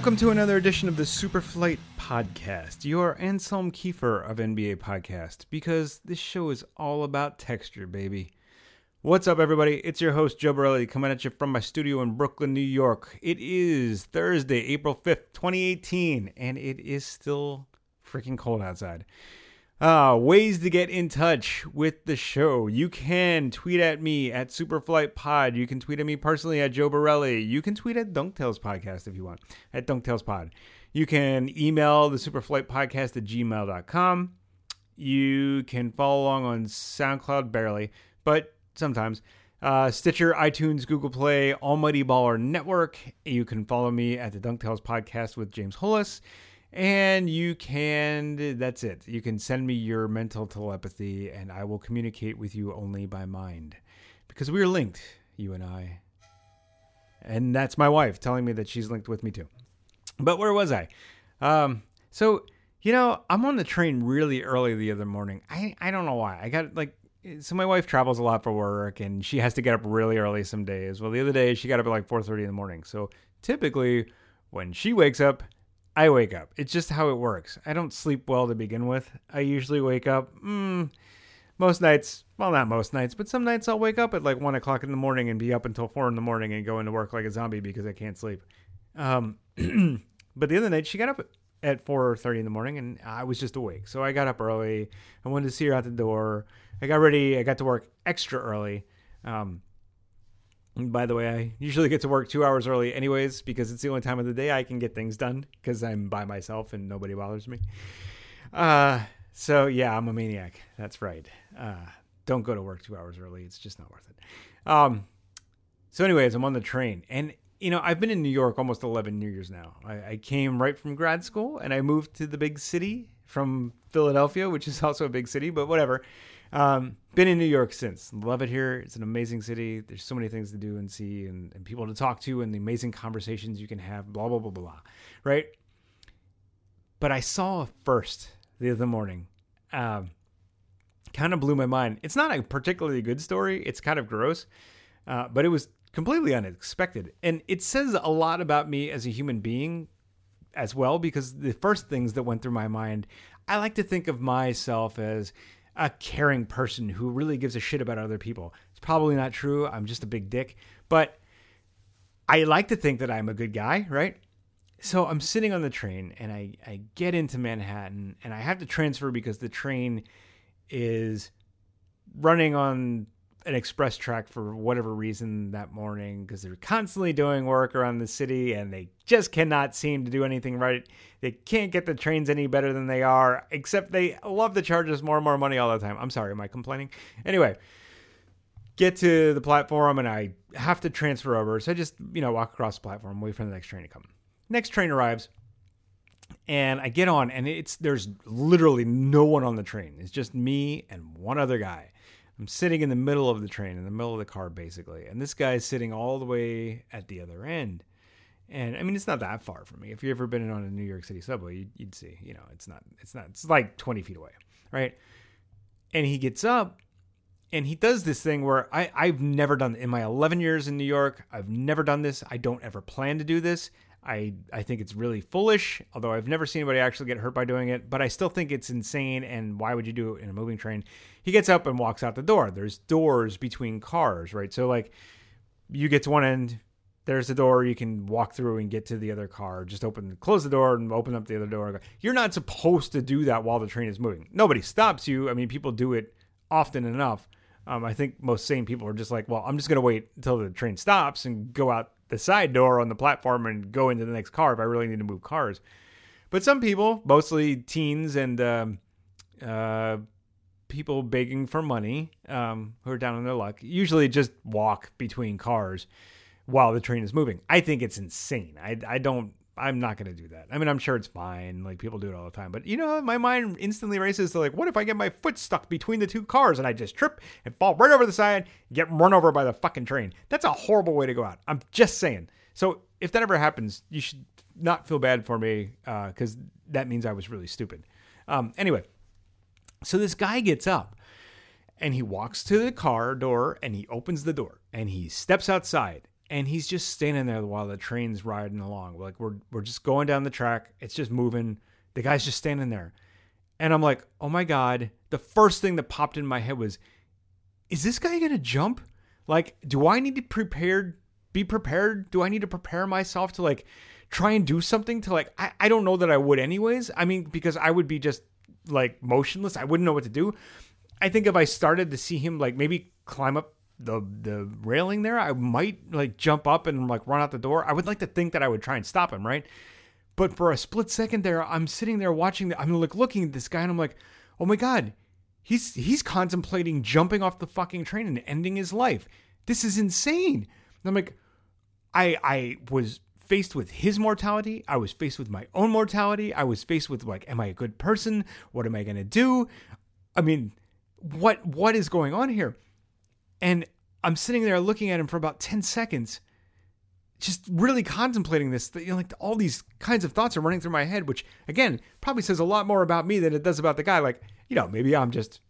Welcome to another edition of the Superflight Podcast, your Anselm Kiefer of NBA Podcast, because this show is all about texture, baby. What's up, everybody? It's your host, Joe Borelli, coming at you from my studio in Brooklyn, New York. It is Thursday, April 5th, 2018, and it is still freaking cold outside. Uh, ways to get in touch with the show. You can tweet at me at Superflight Pod. You can tweet at me personally at Joe Borelli. You can tweet at Dunktails Podcast if you want, at Dunktails Pod. You can email the Superflight Podcast at gmail.com. You can follow along on SoundCloud barely, but sometimes. Uh, Stitcher, iTunes, Google Play, Almighty Baller Network. You can follow me at the Dunktails Podcast with James Hollis. And you can, that's it. You can send me your mental telepathy and I will communicate with you only by mind. Because we are linked, you and I. And that's my wife telling me that she's linked with me too. But where was I? Um, so, you know, I'm on the train really early the other morning. I, I don't know why. I got like, so my wife travels a lot for work and she has to get up really early some days. Well, the other day she got up at like 4:30 in the morning. So typically when she wakes up, I wake up. It's just how it works. I don't sleep well to begin with. I usually wake up mm, most nights. Well, not most nights, but some nights I'll wake up at like one o'clock in the morning and be up until four in the morning and go into work like a zombie because I can't sleep. Um, but the other night she got up at four thirty in the morning and I was just awake, so I got up early. I wanted to see her out the door. I got ready. I got to work extra early. Um, by the way, I usually get to work two hours early, anyways, because it's the only time of the day I can get things done because I'm by myself and nobody bothers me. Uh, so yeah, I'm a maniac. That's right. Uh, don't go to work two hours early. It's just not worth it. Um, so, anyways, I'm on the train, and you know, I've been in New York almost 11 years now. I, I came right from grad school, and I moved to the big city from Philadelphia, which is also a big city, but whatever. Um, been in New York since. Love it here. It's an amazing city. There's so many things to do and see and, and people to talk to and the amazing conversations you can have, blah, blah, blah, blah. Right? But I saw first the other morning. Um, kind of blew my mind. It's not a particularly good story. It's kind of gross, uh, but it was completely unexpected. And it says a lot about me as a human being as well, because the first things that went through my mind, I like to think of myself as a caring person who really gives a shit about other people. It's probably not true. I'm just a big dick, but I like to think that I'm a good guy, right? So I'm sitting on the train and I, I get into Manhattan and I have to transfer because the train is running on an express track for whatever reason that morning because they're constantly doing work around the city and they just cannot seem to do anything right. They can't get the trains any better than they are, except they love to charge us more and more money all the time. I'm sorry, am I complaining? Anyway, get to the platform and I have to transfer over. So I just, you know, walk across the platform, wait for the next train to come. Next train arrives and I get on and it's there's literally no one on the train. It's just me and one other guy. I'm sitting in the middle of the train, in the middle of the car, basically. And this guy's sitting all the way at the other end. And I mean, it's not that far from me. If you've ever been on a New York City subway, you'd, you'd see, you know, it's not, it's not, it's like 20 feet away, right? And he gets up and he does this thing where I, I've never done in my 11 years in New York. I've never done this. I don't ever plan to do this. I I think it's really foolish, although I've never seen anybody actually get hurt by doing it, but I still think it's insane and why would you do it in a moving train? He gets up and walks out the door. There's doors between cars, right? So like you get to one end, there's the door you can walk through and get to the other car. Just open close the door and open up the other door. You're not supposed to do that while the train is moving. Nobody stops you. I mean, people do it often enough. Um, I think most sane people are just like, well, I'm just going to wait until the train stops and go out the side door on the platform and go into the next car if I really need to move cars. But some people, mostly teens and um, uh, people begging for money um, who are down on their luck, usually just walk between cars while the train is moving. I think it's insane. I, I don't I'm not going to do that. I mean, I'm sure it's fine. Like people do it all the time. But you know, my mind instantly races to like, what if I get my foot stuck between the two cars and I just trip and fall right over the side, get run over by the fucking train? That's a horrible way to go out. I'm just saying. So if that ever happens, you should not feel bad for me because uh, that means I was really stupid. Um, anyway, so this guy gets up and he walks to the car door and he opens the door and he steps outside and he's just standing there while the train's riding along. Like we're we're just going down the track. It's just moving. The guy's just standing there. And I'm like, "Oh my god." The first thing that popped in my head was, "Is this guy going to jump? Like, do I need to prepared be prepared? Do I need to prepare myself to like try and do something to like I, I don't know that I would anyways. I mean, because I would be just like motionless. I wouldn't know what to do. I think if I started to see him like maybe climb up the the railing there, I might like jump up and like run out the door. I would like to think that I would try and stop him, right? But for a split second there, I'm sitting there watching. The, I'm like looking at this guy, and I'm like, oh my god, he's he's contemplating jumping off the fucking train and ending his life. This is insane. And I'm like, I I was faced with his mortality. I was faced with my own mortality. I was faced with like, am I a good person? What am I gonna do? I mean, what what is going on here? And I'm sitting there looking at him for about 10 seconds, just really contemplating this. You know, like all these kinds of thoughts are running through my head, which again probably says a lot more about me than it does about the guy. Like, you know, maybe I'm just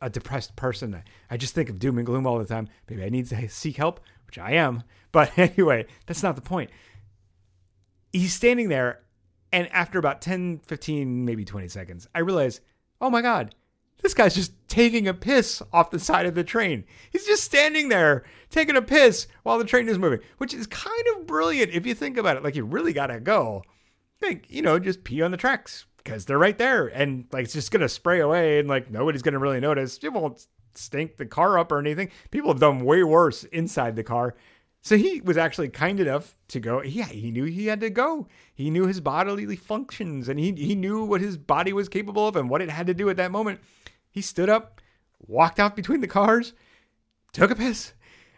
a depressed person. I just think of doom and gloom all the time. Maybe I need to seek help, which I am. But anyway, that's not the point. He's standing there, and after about 10, 15, maybe 20 seconds, I realize, oh my God, this guy's just taking a piss off the side of the train. He's just standing there taking a piss while the train is moving, which is kind of brilliant if you think about it. Like you really gotta go, like you know, just pee on the tracks because they're right there, and like it's just gonna spray away, and like nobody's gonna really notice. It won't stink the car up or anything. People have done way worse inside the car. So he was actually kind enough to go. Yeah, he knew he had to go. He knew his bodily functions and he, he knew what his body was capable of and what it had to do at that moment. He stood up, walked out between the cars, took a piss.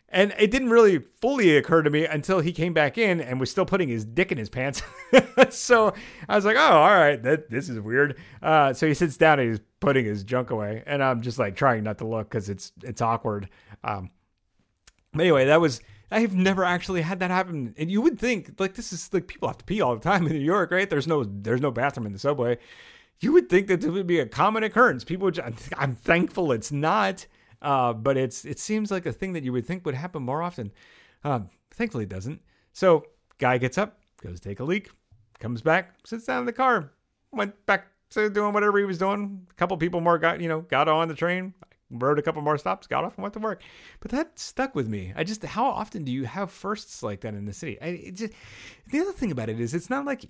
And it didn't really fully occur to me until he came back in and was still putting his dick in his pants. so I was like, oh, all right, that, this is weird. Uh, so he sits down and he's putting his junk away. And I'm just like trying not to look because it's, it's awkward. Um, anyway, that was, I've never actually had that happen. And you would think like this is like people have to pee all the time in New York, right? There's no, there's no bathroom in the subway you would think that this would be a common occurrence. People, would, I'm thankful it's not, uh, but it's it seems like a thing that you would think would happen more often. Um, thankfully, it doesn't. So, guy gets up, goes take a leak, comes back, sits down in the car, went back to doing whatever he was doing. A couple people more got you know got on the train, rode a couple more stops, got off and went to work. But that stuck with me. I just how often do you have firsts like that in the city? I just, the other thing about it is it's not like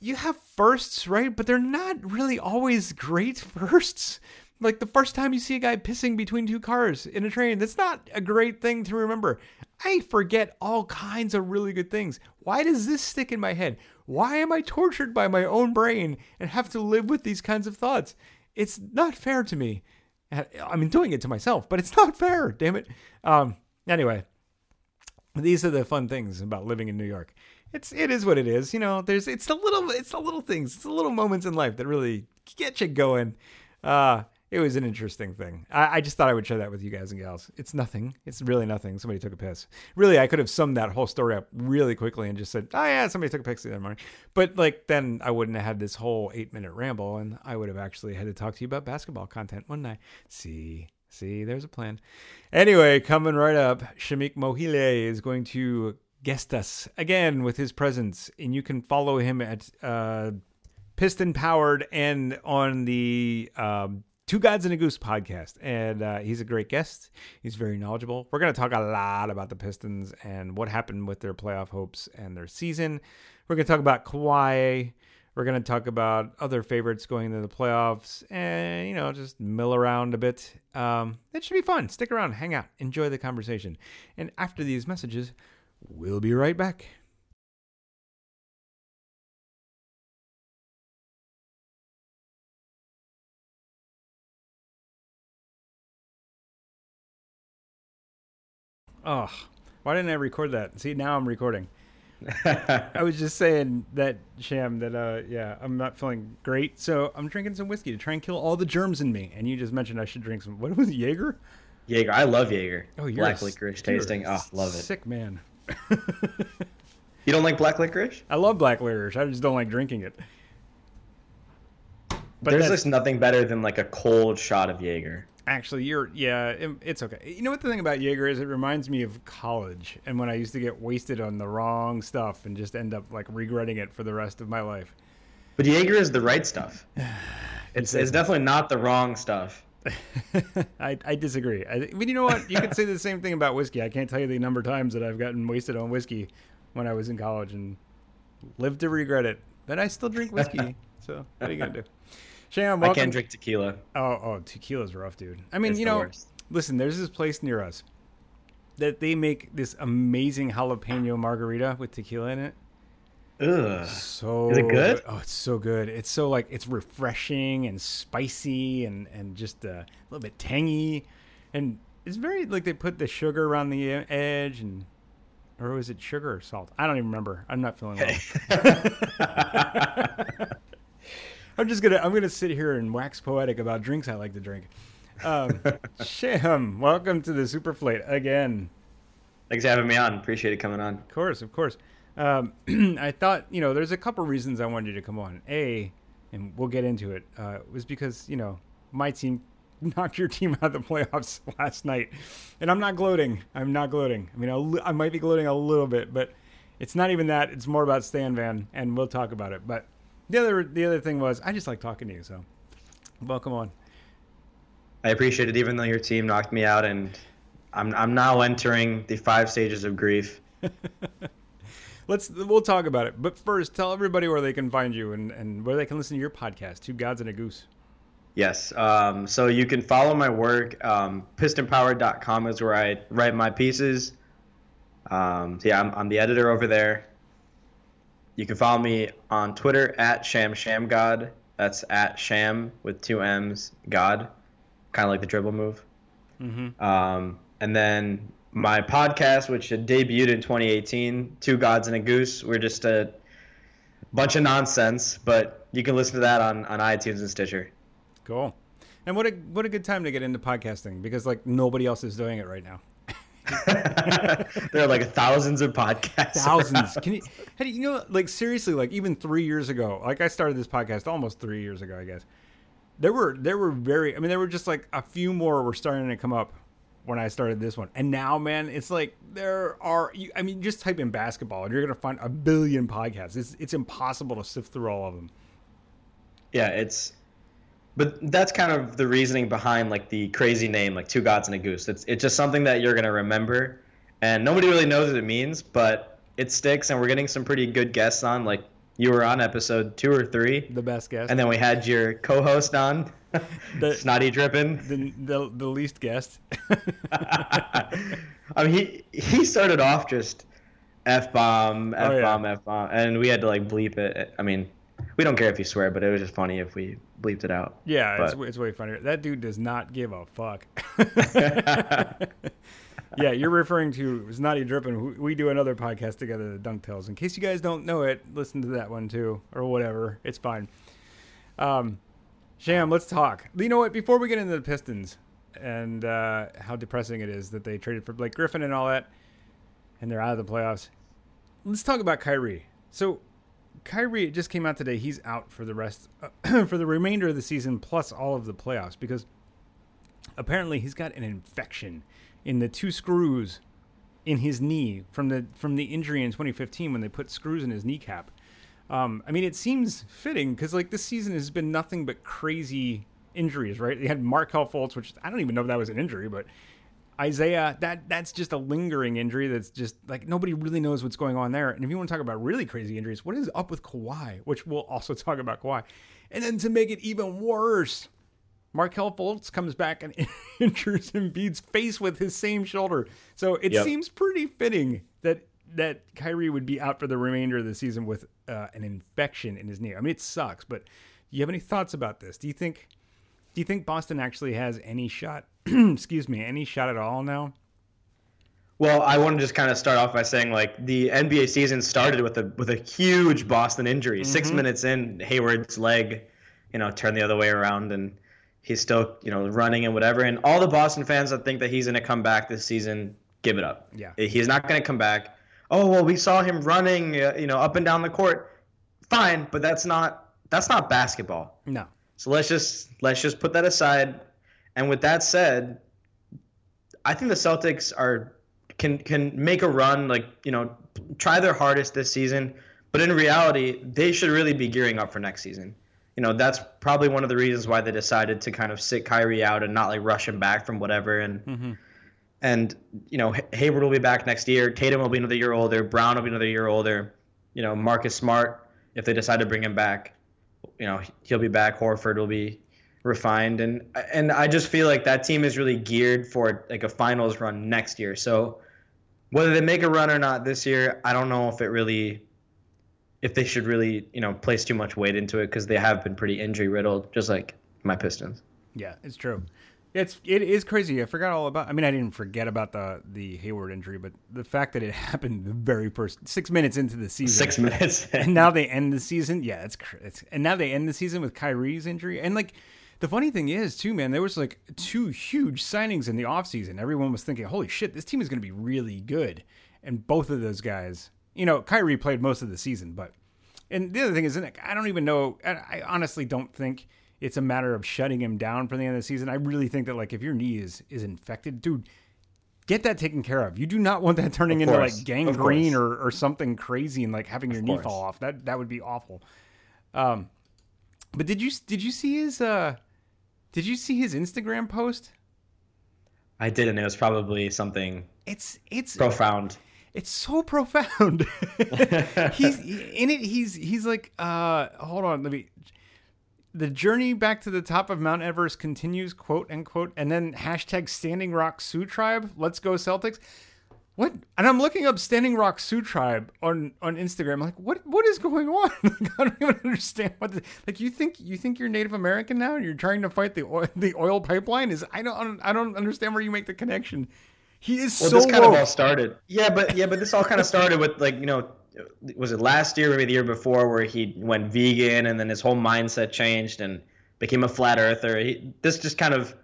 you have firsts, right? But they're not really always great firsts. Like the first time you see a guy pissing between two cars in a train, that's not a great thing to remember. I forget all kinds of really good things. Why does this stick in my head? Why am I tortured by my own brain and have to live with these kinds of thoughts? It's not fair to me. I'm doing it to myself, but it's not fair, damn it. Um, anyway, these are the fun things about living in New York it's it is what it is. You know, there's it's the little it's the little things, it's the little moments in life that really get you going. Uh it was an interesting thing. I, I, just thought I would share that with you guys and gals. It's nothing. It's really nothing. Somebody took a piss. Really, I could have summed that whole story up really quickly and just said, "Oh yeah, somebody took a piss the other morning." But like then I wouldn't have had this whole eight minute ramble, and I would have actually had to talk to you about basketball content one night. See, see, there's a plan. Anyway, coming right up, Shameek Mohile is going to guest us again with his presence, and you can follow him at uh, Piston Powered and on the um, Two Gods and a Goose podcast. And uh, he's a great guest. He's very knowledgeable. We're going to talk a lot about the Pistons and what happened with their playoff hopes and their season. We're going to talk about Kawhi. We're going to talk about other favorites going into the playoffs and, you know, just mill around a bit. Um, it should be fun. Stick around, hang out, enjoy the conversation. And after these messages, We'll be right back. Oh, why didn't I record that? See, now I'm recording. I was just saying that sham that uh yeah I'm not feeling great. So I'm drinking some whiskey to try and kill all the germs in me. And you just mentioned I should drink some what was it Jaeger? Jaeger. I love Jaeger. Oh you're black licorice tasting. Oh love it. sick man you don't like black licorice? I love black licorice. I just don't like drinking it. But there's just nothing better than like a cold shot of Jaeger. Actually, you're yeah, it, it's okay. You know what the thing about Jaeger is? It reminds me of college and when I used to get wasted on the wrong stuff and just end up like regretting it for the rest of my life. But Jaeger is the right stuff. It's it's definitely not the wrong stuff. I, I disagree. I, but you know what? You could say the same thing about whiskey. I can't tell you the number of times that I've gotten wasted on whiskey when I was in college and lived to regret it. But I still drink whiskey. so what are you gonna do? Sham, welcome. I can't drink tequila. Oh, oh, tequila's rough, dude. I mean, it's you know, worst. listen, there's this place near us that they make this amazing jalapeno margarita with tequila in it. Ugh. So is it good? Oh, it's so good. It's so like it's refreshing and spicy and and just uh, a little bit tangy, and it's very like they put the sugar around the edge and. Or was it sugar or salt? I don't even remember. I'm not feeling well. I'm just gonna I'm gonna sit here and wax poetic about drinks I like to drink. Um, Sham, welcome to the Superflight again. Thanks for having me on. Appreciate it coming on. Of course, of course. Um, I thought you know there's a couple reasons I wanted you to come on. A, and we'll get into it. Uh, was because you know my team knocked your team out of the playoffs last night, and I'm not gloating. I'm not gloating. I mean, I'll, I might be gloating a little bit, but it's not even that. It's more about Stan Van, and we'll talk about it. But the other the other thing was I just like talking to you, so welcome on. I appreciate it, even though your team knocked me out, and I'm I'm now entering the five stages of grief. Let's we'll talk about it, but first, tell everybody where they can find you and, and where they can listen to your podcast, Two Gods and a Goose. Yes, um, so you can follow my work. Um, PistonPower.com is where I write my pieces. Um, so yeah, I'm, I'm the editor over there. You can follow me on Twitter at Sham Sham God. That's at Sham with two M's God, kind of like the dribble move. Mm-hmm. Um, and then my podcast, which debuted in 2018, Two Gods and a Goose. We're just a bunch of nonsense, but you can listen to that on, on iTunes and Stitcher. Cool. And what a what a good time to get into podcasting because like nobody else is doing it right now. there are like thousands of podcasts. Thousands. Can you, hey, you know, like seriously, like even three years ago, like I started this podcast almost three years ago, I guess. There were there were very, I mean, there were just like a few more were starting to come up when I started this one, and now, man, it's like there are. You, I mean, just type in basketball, and you're gonna find a billion podcasts. It's it's impossible to sift through all of them. Yeah, it's but that's kind of the reasoning behind like the crazy name, like two gods and a goose. It's it's just something that you're gonna remember, and nobody really knows what it means, but it sticks. And we're getting some pretty good guests on. Like you were on episode two or three, the best guest, and then we had your co-host on, the, Snotty Drippin, the, the the least guest. I mean, he he started off just f bomb, f bomb, oh, yeah. f bomb, and we had to like bleep it. I mean, we don't care if you swear, but it was just funny if we bleeped it out. Yeah, it's, it's way funnier. That dude does not give a fuck. yeah, you're referring to Snotty Drippin. We do another podcast together, the Dunk Tales. In case you guys don't know it, listen to that one too, or whatever. It's fine. Um, Sham, let's talk. You know what? Before we get into the Pistons and uh, how depressing it is that they traded for Blake Griffin and all that, and they're out of the playoffs, let's talk about Kyrie. So Kyrie, it just came out today. He's out for the rest, uh, for the remainder of the season, plus all of the playoffs, because apparently he's got an infection in the two screws in his knee from the from the injury in 2015 when they put screws in his kneecap. Um, I mean, it seems fitting because like this season has been nothing but crazy injuries, right? They had Markelle Fultz, which I don't even know if that was an injury, but Isaiah, that that's just a lingering injury. That's just like nobody really knows what's going on there. And if you want to talk about really crazy injuries, what is up with Kawhi? Which we'll also talk about Kawhi. And then to make it even worse, Markelle Fultz comes back and injures Embiid's face with his same shoulder. So it yep. seems pretty fitting that that Kyrie would be out for the remainder of the season with uh, an infection in his knee. I mean, it sucks, but do you have any thoughts about this? Do you think do you think Boston actually has any shot excuse me, any shot at all now? Well, I want to just kind of start off by saying like the NBA season started with a with a huge Boston injury. Mm-hmm. Six minutes in, Hayward's leg, you know, turned the other way around, and he's still you know running and whatever. And all the Boston fans that think that he's going to come back this season, give it up. Yeah, he's not going to come back. Oh well, we saw him running, uh, you know, up and down the court. Fine, but that's not that's not basketball. No. So let's just let's just put that aside And with that said, I think the Celtics are can can make a run, like you know, try their hardest this season. But in reality, they should really be gearing up for next season. You know, that's probably one of the reasons why they decided to kind of sit Kyrie out and not like rush him back from whatever. And mm-hmm. and you know, Hayward will be back next year. Tatum will be another year older. Brown will be another year older. You know, Marcus Smart, if they decide to bring him back, you know, he'll be back. Horford will be refined and and I just feel like that team is really geared for like a finals run next year. So whether they make a run or not this year, I don't know if it really if they should really, you know, place too much weight into it because they have been pretty injury riddled, just like my Pistons. Yeah, it's true. It's it is crazy. I forgot all about. I mean, I didn't forget about the the Hayward injury, but the fact that it happened the very first six minutes into the season, six minutes, and now they end the season. Yeah, it's, it's and now they end the season with Kyrie's injury, and like the funny thing is, too, man, there was like two huge signings in the offseason. Everyone was thinking, holy shit, this team is going to be really good. And both of those guys, you know, Kyrie played most of the season, but. And the other thing is, I don't even know. I honestly don't think it's a matter of shutting him down for the end of the season. I really think that, like, if your knee is is infected, dude, get that taken care of. You do not want that turning into like gangrene or, or something crazy and like having your of knee course. fall off. That that would be awful. Um, but did you did you see his uh did you see his Instagram post? I didn't. It was probably something. It's it's profound. It's so profound. he's in it. He's he's like, uh, hold on, let me. The journey back to the top of Mount Everest continues, quote unquote, and then hashtag Standing Rock Sioux Tribe. Let's go Celtics. What? And I'm looking up Standing Rock Sioux Tribe on on Instagram. I'm like, what? What is going on? I don't even understand what. The, like, you think you think you're Native American now, and you're trying to fight the oil, the oil pipeline? Is I don't I don't understand where you make the connection. He is so. well, so. This kind woke. of all started. Yeah, but yeah, but this all kind of started with like you know, was it last year, maybe the year before, where he went vegan, and then his whole mindset changed and became a flat earther. He, this just kind of,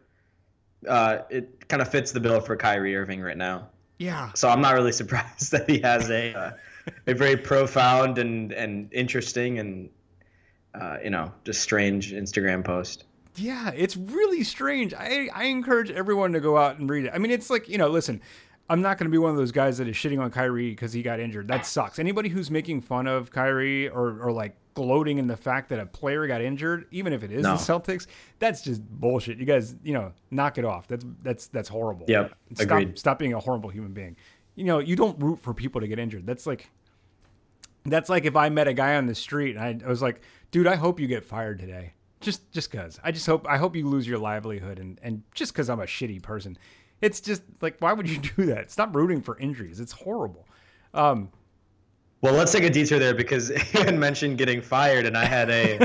uh, it kind of fits the bill for Kyrie Irving right now. Yeah. So I'm not really surprised that he has a uh, a very profound and and interesting and uh, you know just strange Instagram post. Yeah, it's really strange. I I encourage everyone to go out and read it. I mean, it's like you know, listen. I'm not going to be one of those guys that is shitting on Kyrie because he got injured. That sucks. Anybody who's making fun of Kyrie or, or like gloating in the fact that a player got injured, even if it is no. the Celtics, that's just bullshit. You guys, you know, knock it off. That's that's that's horrible. Yep. Stop, agreed. Stop being a horrible human being. You know, you don't root for people to get injured. That's like that's like if I met a guy on the street and I, I was like, dude, I hope you get fired today. Just just cause. I just hope I hope you lose your livelihood and, and just cause I'm a shitty person. It's just like why would you do that? Stop rooting for injuries. It's horrible. Um, well, let's take a detour there because you had mentioned getting fired, and I had a,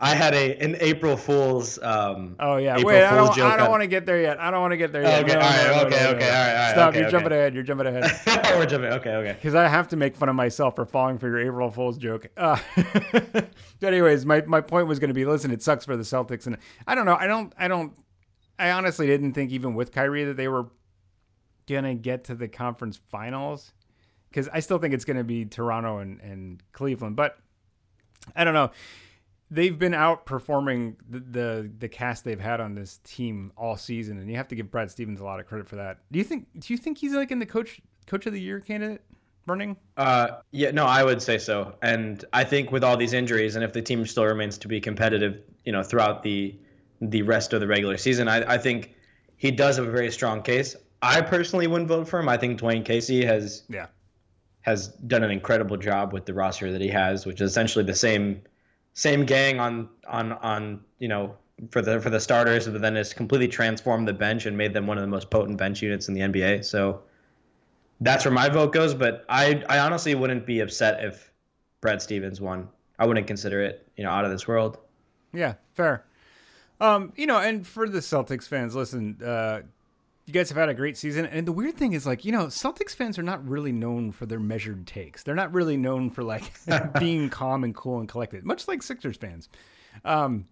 I had a an April Fool's. Um, oh yeah, April wait, Fool's I don't, I don't want to get there yet. I don't want to get there yet. Okay, no, all right, no, no, okay, okay, all right, all right. Stop, okay, you're okay. jumping ahead. You're jumping ahead. We're jumping. Okay, okay. Because I have to make fun of myself for falling for your April Fool's joke. Uh, but anyways, my my point was going to be, listen, it sucks for the Celtics, and I don't know, I don't, I don't, I honestly didn't think even with Kyrie that they were gonna get to the conference finals because I still think it's going to be Toronto and, and Cleveland. But I don't know. They've been outperforming the, the, the cast they've had on this team all season, and you have to give Brad Stevens a lot of credit for that. Do you think? Do you think he's like in the coach coach of the year candidate? Burning? Uh, yeah, no, I would say so. And I think with all these injuries, and if the team still remains to be competitive, you know, throughout the the rest of the regular season, I, I think he does have a very strong case. I personally wouldn't vote for him. I think Dwane Casey has yeah has done an incredible job with the roster that he has, which is essentially the same same gang on on on you know for the for the starters, but then has completely transformed the bench and made them one of the most potent bench units in the NBA. So that's where my vote goes. But I I honestly wouldn't be upset if Brad Stevens won. I wouldn't consider it you know out of this world. Yeah, fair. Um, you know, and for the Celtics fans, listen, uh, you guys have had a great season. And the weird thing is, like, you know, Celtics fans are not really known for their measured takes. They're not really known for like being calm and cool and collected, much like Sixers fans. Um,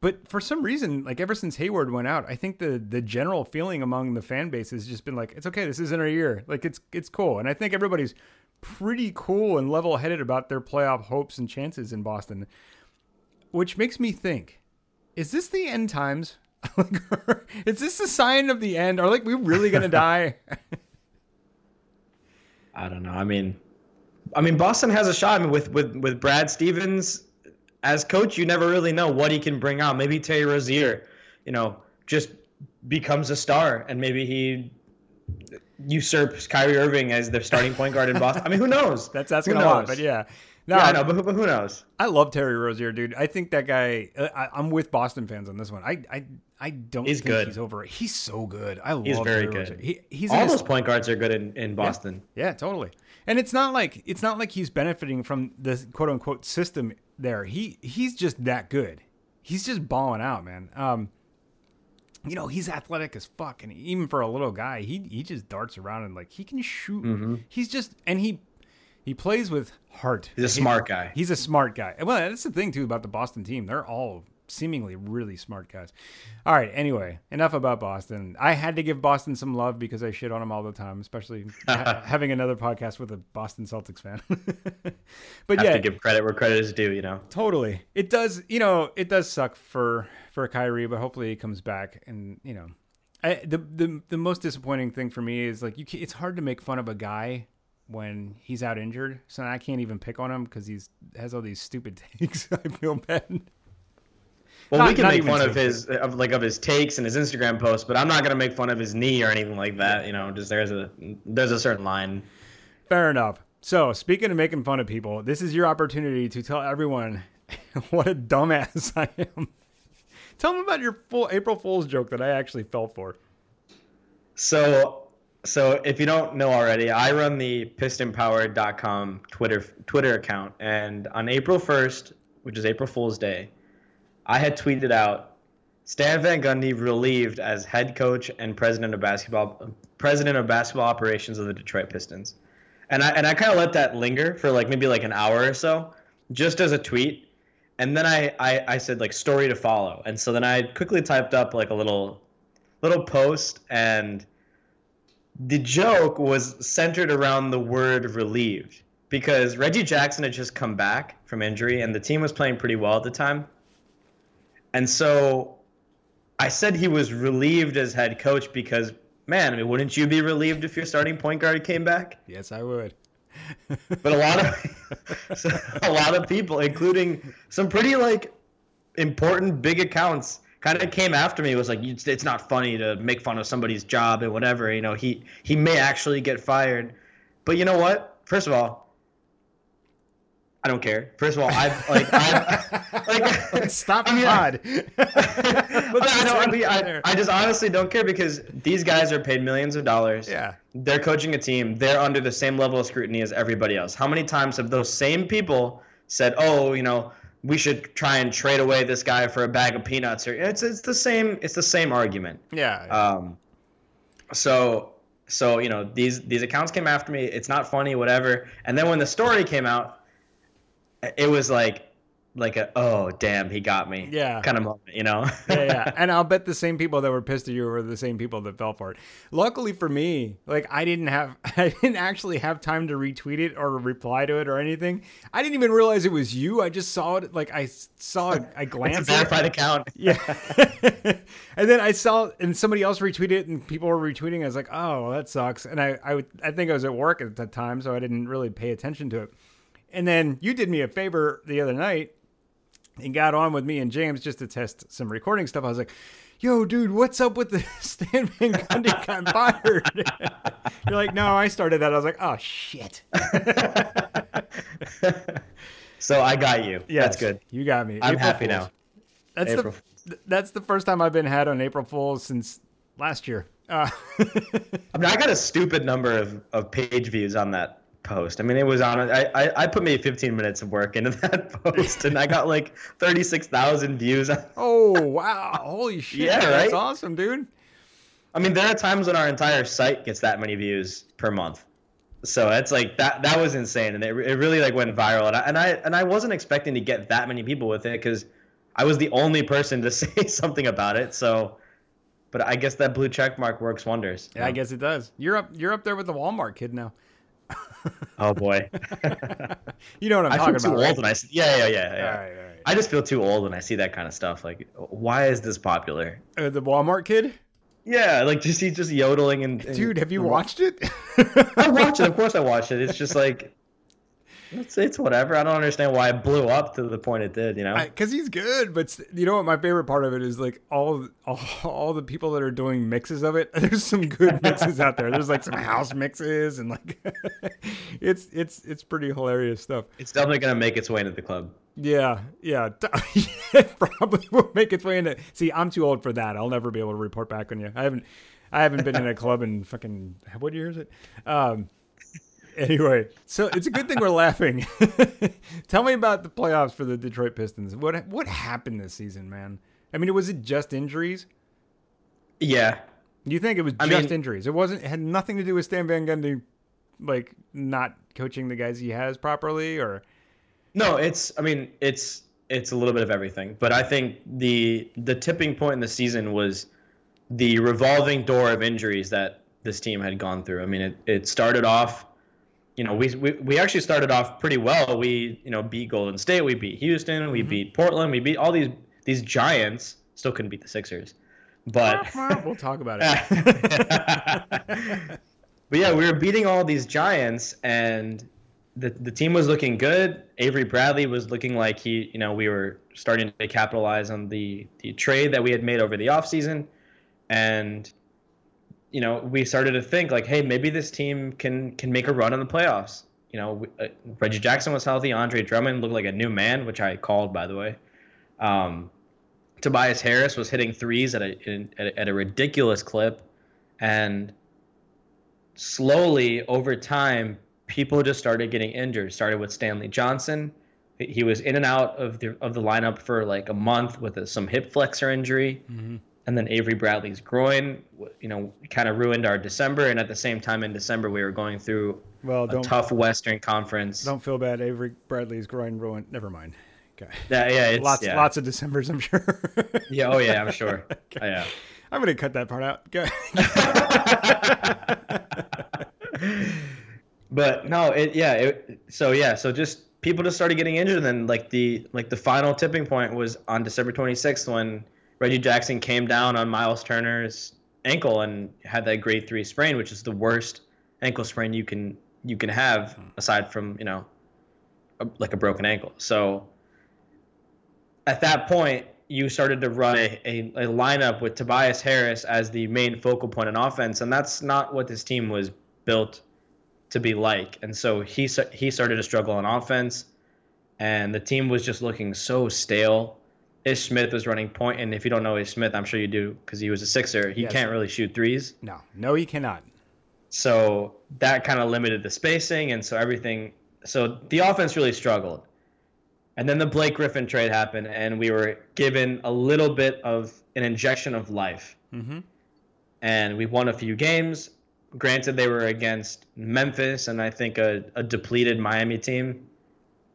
but for some reason, like ever since Hayward went out, I think the the general feeling among the fan base has just been like, it's okay, this isn't our year. Like it's it's cool. And I think everybody's pretty cool and level headed about their playoff hopes and chances in Boston. Which makes me think, is this the end times Is this a sign of the end? Are like we really gonna die? I don't know. I mean, I mean, Boston has a shot. I mean, with with with Brad Stevens as coach, you never really know what he can bring out. Maybe Terry Rozier, you know, just becomes a star, and maybe he usurps Kyrie Irving as the starting point guard in Boston. I mean, who knows? That's asking a lot, but yeah. No, yeah, I know, but, but who knows? I love Terry Rozier, dude. I think that guy. Uh, I, am with Boston fans on this one. I I, I don't he's think good. he's over. He's so good. I love. Him. He's very Terry good. He, he's all those point guards are good in, in Boston. Yeah, yeah, totally. And it's not like it's not like he's benefiting from the quote unquote system there. He he's just that good. He's just balling out, man. Um, you know, he's athletic as fuck, and even for a little guy, he he just darts around and like he can shoot. Mm-hmm. He's just and he he plays with heart. He's a smart guy. He's a smart guy. Well, that's the thing too about the Boston team. They're all seemingly really smart guys. All right. Anyway, enough about Boston. I had to give Boston some love because I shit on them all the time, especially ha- having another podcast with a Boston Celtics fan. but Have yeah, to give credit where credit is due. You know, totally. It does. You know, it does suck for for Kyrie, but hopefully he comes back. And you know, I, the the the most disappointing thing for me is like you. It's hard to make fun of a guy when he's out injured. So I can't even pick on him because he's has all these stupid takes. I feel bad. Well, Not- we can make fun of his of like of his takes and his Instagram posts, but I'm not gonna make fun of his knee or anything like that. You know, just there's a there's a certain line. Fair enough. So speaking of making fun of people, this is your opportunity to tell everyone what a dumbass I am. Tell them about your full April Fool's joke that I actually fell for. So, so if you don't know already, I run the PistonPower.com Twitter Twitter account, and on April 1st, which is April Fool's Day, I had tweeted out Stan Van Gundy relieved as head coach and president of basketball president of basketball operations of the Detroit Pistons, and I and I kind of let that linger for like maybe like an hour or so, just as a tweet, and then I, I I said like story to follow, and so then I quickly typed up like a little little post and the joke was centered around the word relieved because Reggie Jackson had just come back from injury and the team was playing pretty well at the time. And so I said he was relieved as head coach because man, I mean, wouldn't you be relieved if your starting point guard came back? Yes, I would. But a lot of a lot of people, including some pretty like important big accounts, kind of came after me. Was like, it's, it's not funny to make fun of somebody's job and whatever. You know, he he may actually get fired. But you know what? First of all, I don't care. First of all, I've like I've like Stop I mean, pod. I, I, mean, I, I just honestly don't care because these guys are paid millions of dollars. yeah. They're coaching a team. They're under the same level of scrutiny as everybody else. How many times have those same people said, "Oh, you know, we should try and trade away this guy for a bag of peanuts"? Or it's it's the same it's the same argument. Yeah. Um, so so you know these these accounts came after me. It's not funny, whatever. And then when the story came out, it was like like a oh damn he got me Yeah. kind of moment, you know. yeah, yeah. And I'll bet the same people that were pissed at you were the same people that fell for it. Luckily for me, like I didn't have I didn't actually have time to retweet it or reply to it or anything. I didn't even realize it was you. I just saw it like I saw it, I glanced at it. verified account. Yeah. and then I saw and somebody else retweeted it and people were retweeting. I was like, "Oh, well, that sucks." And I I would I think I was at work at the time, so I didn't really pay attention to it. And then you did me a favor the other night and got on with me and James just to test some recording stuff. I was like, "Yo, dude, what's up with the Stan Van Gundy got fired?" You're like, "No, I started that." I was like, "Oh shit." so I got you. Yeah, That's good. You got me. I'm April happy Fools. now. That's April the that's the first time I've been had on April Fools since last year. Uh, I mean, I got a stupid number of, of page views on that post. I mean, it was on. I, I I put maybe 15 minutes of work into that post, and I got like 36,000 views. oh wow! Holy shit! Yeah, That's right? awesome, dude. I mean, there are times when our entire site gets that many views per month. So it's like that. That was insane, and it, it really like went viral. And I, and I and I wasn't expecting to get that many people with it because I was the only person to say something about it. So, but I guess that blue check mark works wonders. Yeah, I guess it does. You're up. You're up there with the Walmart kid now. Oh boy, you know what I'm I talking feel too about? I when I s- yeah yeah yeah yeah. All right, all right, I just feel too old when I see that kind of stuff. Like, why is this popular? Uh, the Walmart kid. Yeah, like just he's just yodeling and, and Dude, have you watched it? I watch it. Of course, I watch it. It's just like it's it's whatever. I don't understand why it blew up to the point it did. You know, because he's good. But you know what? My favorite part of it is like all, all all the people that are doing mixes of it. There's some good mixes out there. There's like some house mixes and like it's it's it's pretty hilarious stuff. it's definitely gonna make its way into the club. Yeah, yeah. it probably will make its way into. See, I'm too old for that. I'll never be able to report back on you. I haven't, I haven't been in a club in fucking what year is it? Um. Anyway, so it's a good thing we're laughing. Tell me about the playoffs for the Detroit Pistons. What what happened this season, man? I mean, was it just injuries? Yeah, You think it was I just mean- injuries? It wasn't. It had nothing to do with Stan Van Gundy, like not coaching the guys he has properly, or no, it's. I mean, it's it's a little bit of everything, but I think the the tipping point in the season was the revolving door of injuries that this team had gone through. I mean, it it started off. You know, we, we we actually started off pretty well. We you know beat Golden State, we beat Houston, we mm-hmm. beat Portland, we beat all these these giants. Still couldn't beat the Sixers, but we'll talk about it. but yeah, we were beating all these giants, and the the team was looking good. Avery Bradley was looking like he, you know, we were starting to capitalize on the the trade that we had made over the offseason. and you know, we started to think like, hey, maybe this team can can make a run in the playoffs. You know, uh, Reggie Jackson was healthy. Andre Drummond looked like a new man, which I called by the way. Um, Tobias Harris was hitting threes at a, in, at a at a ridiculous clip, and slowly over time, people just started getting injured. Started with Stanley Johnson. He was in and out of the of the lineup for like a month with a, some hip flexor injury, and then Avery Bradley's groin, you know, kind of ruined our December. And at the same time, in December, we were going through Well, a don't tough Western Conference. don't feel bad. Avery Bradley's groin ruined. Never mind. Okay. Yeah, yeah, it's, lots yeah. lots of Decembers, I'm sure. Yeah, oh yeah, I'm sure. Oh, yeah. I'm gonna cut that part out. Go. but no, it yeah, it, so yeah, so just people just started getting injured and then like the like the final tipping point was on December 26th when Reggie Jackson came down on Myles Turner's ankle and had that grade 3 sprain, which is the worst ankle sprain you can you can have aside from, you know, a, like a broken ankle. So at that point, you started to run a, a, a lineup with Tobias Harris as the main focal point in offense, and that's not what this team was built to be like. And so he he started to struggle on offense, and the team was just looking so stale. Ish Smith was running point, and if you don't know Ish Smith, I'm sure you do because he was a sixer. He Yes. can't really shoot threes, no, no, he cannot. so that kind of limited the spacing, and so everything. So the offense really struggled. And then the Blake Griffin trade happened, and we were given a little bit of an injection of life. Mm-hmm. And we won a few games. Granted, they were against Memphis and I think a, a depleted Miami team,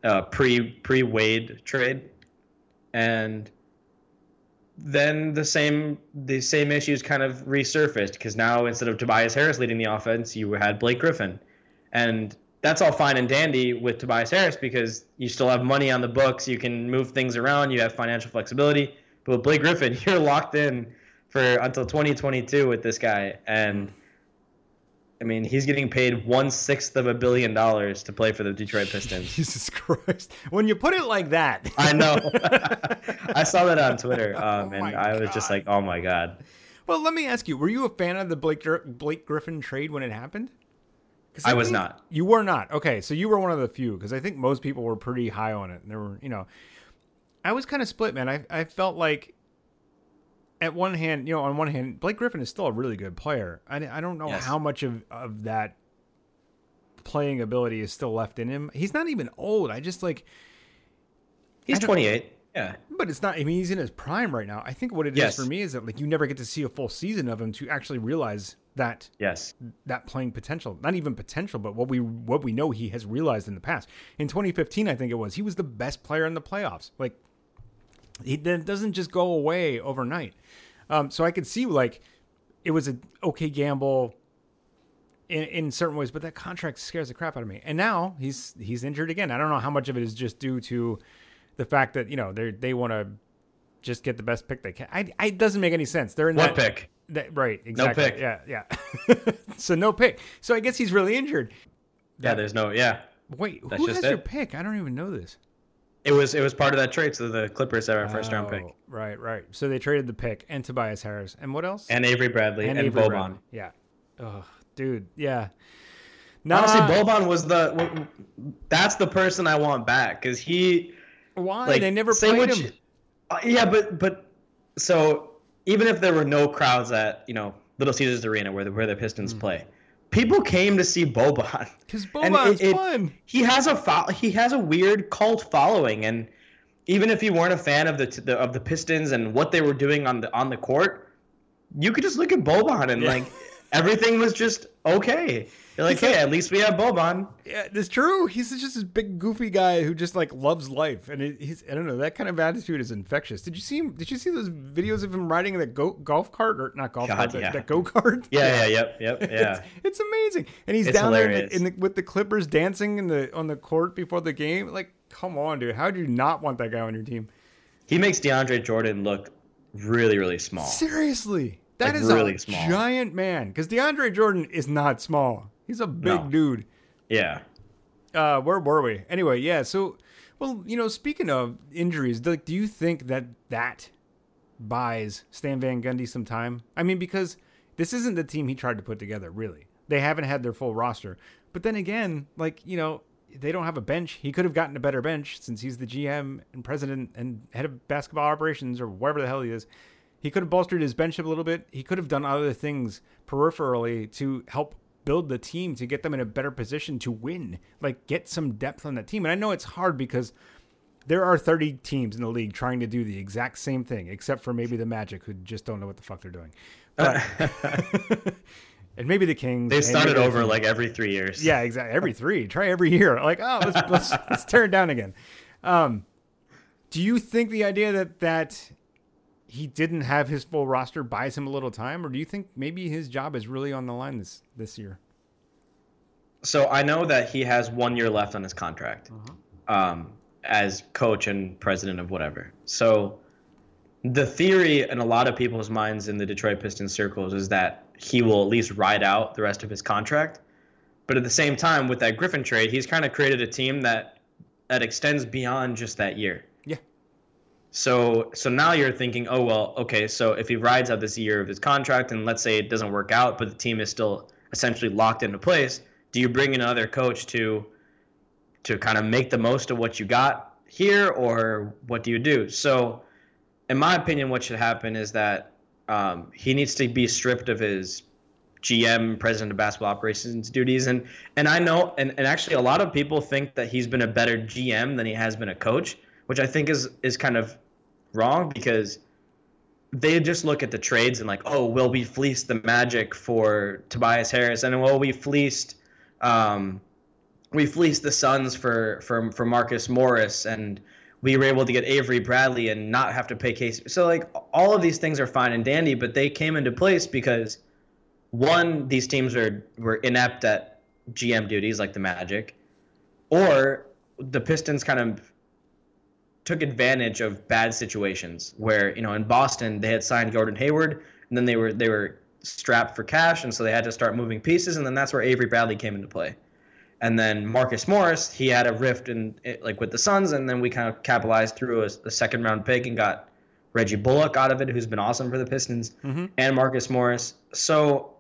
uh, pre pre Wade trade, and then the same the same issues kind of resurfaced because now instead of Tobias Harris leading the offense, you had Blake Griffin, and that's all fine and dandy with Tobias Harris because you still have money on the books, you can move things around, you have financial flexibility. But with Blake Griffin, you're locked in for until 2022 with this guy, and I mean he's getting paid one sixth of a billion dollars to play for the Detroit Pistons. Jesus Christ! When you put it like that, I know. I saw that on Twitter, um, Oh and I was just like, "Oh my god!" Well, let me ask you: Were you a fan of the Blake Blake Griffin trade when it happened? 'Cause I was not. You were not. Okay, so you were one of the few because I think most people were pretty high on it. And there were, you know, I was kind of split, man. I I felt like at one hand, you know, on one hand, Blake Griffin is still a really good player. I, I don't know Yes. how much of of that playing ability is still left in him. He's not even old. I just like He's 28. Yeah, But it's not. I mean, he's in his prime right now. I think what it is Yes. for me is that like you never get to see a full season of him to actually realize that yes, that playing potential. Not even potential, but what we what we know he has realized in the past. In 2015, I think it was he was the best player in the playoffs. Like he that doesn't just go away overnight. Um, so I could see like it was an okay gamble in, in certain ways, but that contract scares the crap out of me. And now he's he's injured again. I don't know how much of it is just due to the fact that you know they they want to just get the best pick they can. I, I it doesn't make any sense. They're in What that, pick? that- right, exactly. No pick. Yeah, yeah. so no pick. So I guess he's really injured. Yeah, there's no. Yeah, Wait, That's who just has your pick? I don't even know this. It was it was part of that trade. So the Clippers had our first round pick, Oh, Right, right. So they traded the pick and Tobias Harris and what else? and Avery Bradley and, Avery Boban. Bradley. Yeah. Oh, dude. Yeah. Nah, Honestly, Boban was the. That's the person I want back because he. why Like they never played with- him? Uh, yeah, but but so even if there were no crowds at you know Little Caesars Arena where the where the Pistons Hmm. play, people came to see Boban. Because Boban's it- it- fun. He has a fo- he has a weird cult following, and even if you weren't a fan of the, the of the Pistons and what they were doing on the on the court, you could just look at Boban and Yeah. like everything was just okay. You're like, hey, at least we have Boban. Yeah, it's true. He's just this big goofy guy who just like loves life, and he's I don't know that kind of attitude is infectious. Did you see him? Did you see those videos of him riding the go, golf cart or not golf God, cart, the, yeah. go kart? Yeah, yeah, yep, yep, yeah. It's, it's amazing, and he's It's down there in the, in the, with the Clippers dancing in the on the court before the game. Like, come on, dude, how do you not want that guy on your team? He makes DeAndre Jordan look really, really small. Seriously, that Like, is really a small. giant man. Because DeAndre Jordan is not small; he's a big No. dude. Yeah. Uh, where were we? Anyway, yeah. So, well, you know, speaking of injuries, like, do you think that that buys Stan Van Gundy some time? I mean, because this isn't the team he tried to put together. Really, they haven't had their full roster. But then again, like you know, they don't have a bench. He could have gotten a better bench since he's the GM and president and head of basketball operations or whatever the hell he is. He could have bolstered his bench up a little bit. He could have done other things peripherally to help build the team to get them in a better position to win. Like get some depth on that team. And I know it's hard because there are 30 teams in the league trying to do the exact same thing, except for maybe the Magic who just don't know what the fuck they're doing. But, and maybe the Kings. They started over like every three years. Yeah, exactly. Every three. Try every year. Like, oh, let's let's, let's tear it down again. Um, do you think the idea that that he didn't have his full roster buys him a little time, or do you think maybe his job is really on the line this this year? So I know that he has one year left on his contract um, as coach and president of whatever. So the theory in a lot of people's minds in the Detroit Pistons circles is that he will at least ride out the rest of his contract. But at the same time, with that Griffin trade, he's kind of created a team that that extends beyond just that year. So so now you're thinking, oh well, okay, so if he rides out this year of his contract and let's say it doesn't work out, but the team is still essentially locked into place, do you bring in another coach to to kind of make the most of what you got here or what do you do? So in my opinion, what should happen is that um, he needs to be stripped of his GM, president of basketball operations duties, and and I know, and, and actually, a lot of people think that he's been a better GM than he has been a coach, which I think is is kind of wrong because they just look at the trades and like, oh, well, we fleeced the Magic for Tobias Harris, and well, we fleeced, um, we fleeced the Suns for for for Marcus Morris, and we were able to get Avery Bradley and not have to pay Casey. So like, all of these things are fine and dandy, but they came into place because one, these teams are were inept at GM duties like the Magic, or the Pistons kind of took advantage of bad situations where you know in Boston they had signed Gordon Hayward and then they were they were strapped for cash and so they had to start moving pieces and then that's where Avery Bradley came into play. And then Marcus Morris, he had a rift in eh, like with the Suns, and then we kind of capitalized through a, a second round pick and got Reggie Bullock out of it, who's been awesome for the Pistons, mm-hmm. and Marcus Morris. So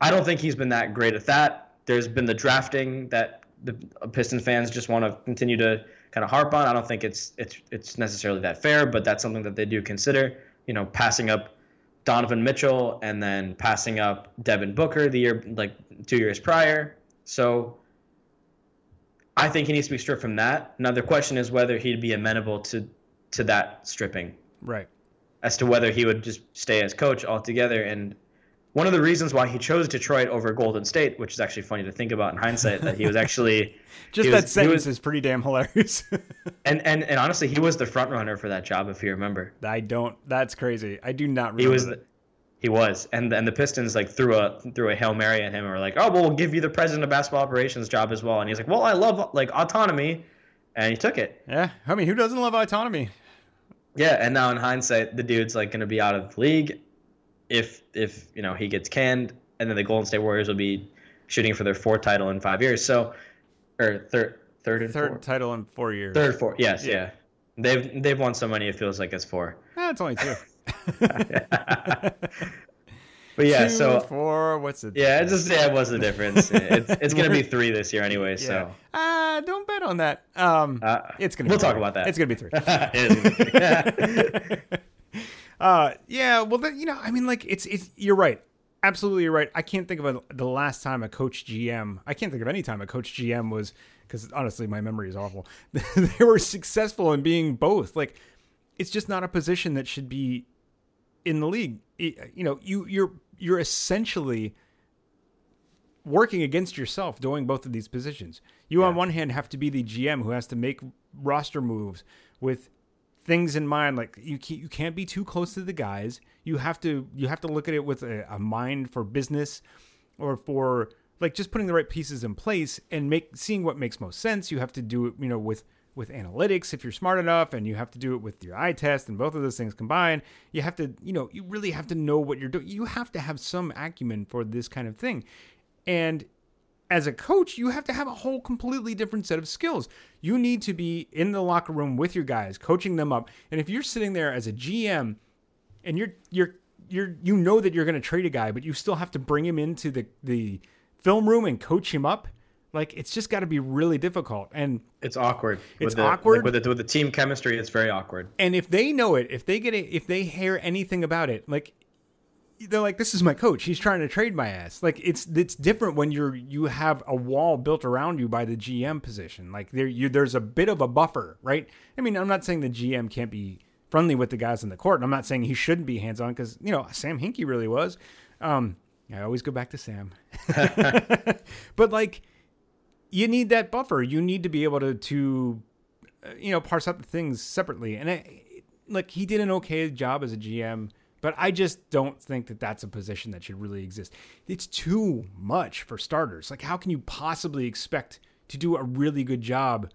I don't think he's been that great at that. There's been the drafting that the Pistons fans just want to continue to kind of harp on. I don't think it's it's it's necessarily that fair, but that's something that they do consider. You know, passing up Donovan Mitchell and then passing up Devin Booker the year like two years prior. So I think he needs to be stripped from that. Now the question is whether he'd be amenable to to that stripping Right. as to whether he would just stay as coach altogether. And one of the reasons why he chose Detroit over Golden State, which is actually funny to think about in hindsight, that he was actually Just that was- he sentence was- is pretty damn hilarious. and, and and honestly, he was the front runner for that job, if you remember. I don't. That's crazy. I do not remember. He was. The, he was, and and the Pistons like threw a threw a hail mary at him, and were like, "Oh, well, we'll give you the president of basketball operations job as well." And he's like, "Well, I love like autonomy," and he took it. Yeah, I mean, who doesn't love autonomy? Yeah, and now in hindsight, the dude's like going to be out of the league if if you know he gets canned, and then the Golden State Warriors will be shooting for their fourth title in five years. So, or third, third and Third fourth? title in four years. third, four, Yes, Yeah. yeah. They've they've won so many. It feels like it's four. Ah, it's only two. But yeah, two, so four. What's it? yeah, it's just yeah, what's the difference? it's it's gonna be three this year anyway. Yeah. So Ah, don't bet on that. Um, uh, it's gonna. we'll be talk about that. It's gonna be three. It is uh, yeah. Well, then, you know, I mean, like, it's it's. You're right. Absolutely, you're right. I can't think of a, the last time a coach GM. I can't think of any time a coach GM was because honestly, my memory is awful. they were successful in being both. Like, it's just not a position that should be in the league. It- you know, you you're you're essentially working against yourself doing both of these positions. You on one hand have to be the GM who has to make roster moves with things in mind like you can't, you can't be too close to the guys. You have to you have to look at it with a, a mind for business or for like just putting the right pieces in place and make seeing what makes most sense. You have to do it, you know, with with analytics if you're smart enough and you have to do it with your eye test and both of those things combined. You have to, you know, you really have to know what you're doing. You have to have some acumen for this kind of thing. And as a coach, you have to have a whole completely different set of skills. You need to be in the locker room with your guys, coaching them up. And if you're sitting there as a GM and you're you're you're you know that you're going to trade a guy, but you still have to bring him into the the film room and coach him up, like it's just got to be really difficult. And it's awkward. It's the, awkward? like, with the with the team chemistry. It's very awkward. and if they know it, if they get it, if they hear anything about it, like they're like, "This is my coach. He's trying to trade my ass." Like it's it's different when you're you have a wall built around you by the GM position. Like there you there's a bit of a buffer, right? I mean, I'm not saying the GM can't be friendly with the guys in the court. and I'm not saying he shouldn't be hands on because you know Sam Hinkie really was. Um, I always go back to Sam, but like you need that buffer. You need to be able to to uh, you know parse out the things separately. And I, like he did an okay job as a GM, but I just don't think that that's a position that should really exist. It's too much for starters. Like how can you possibly expect to do a really good job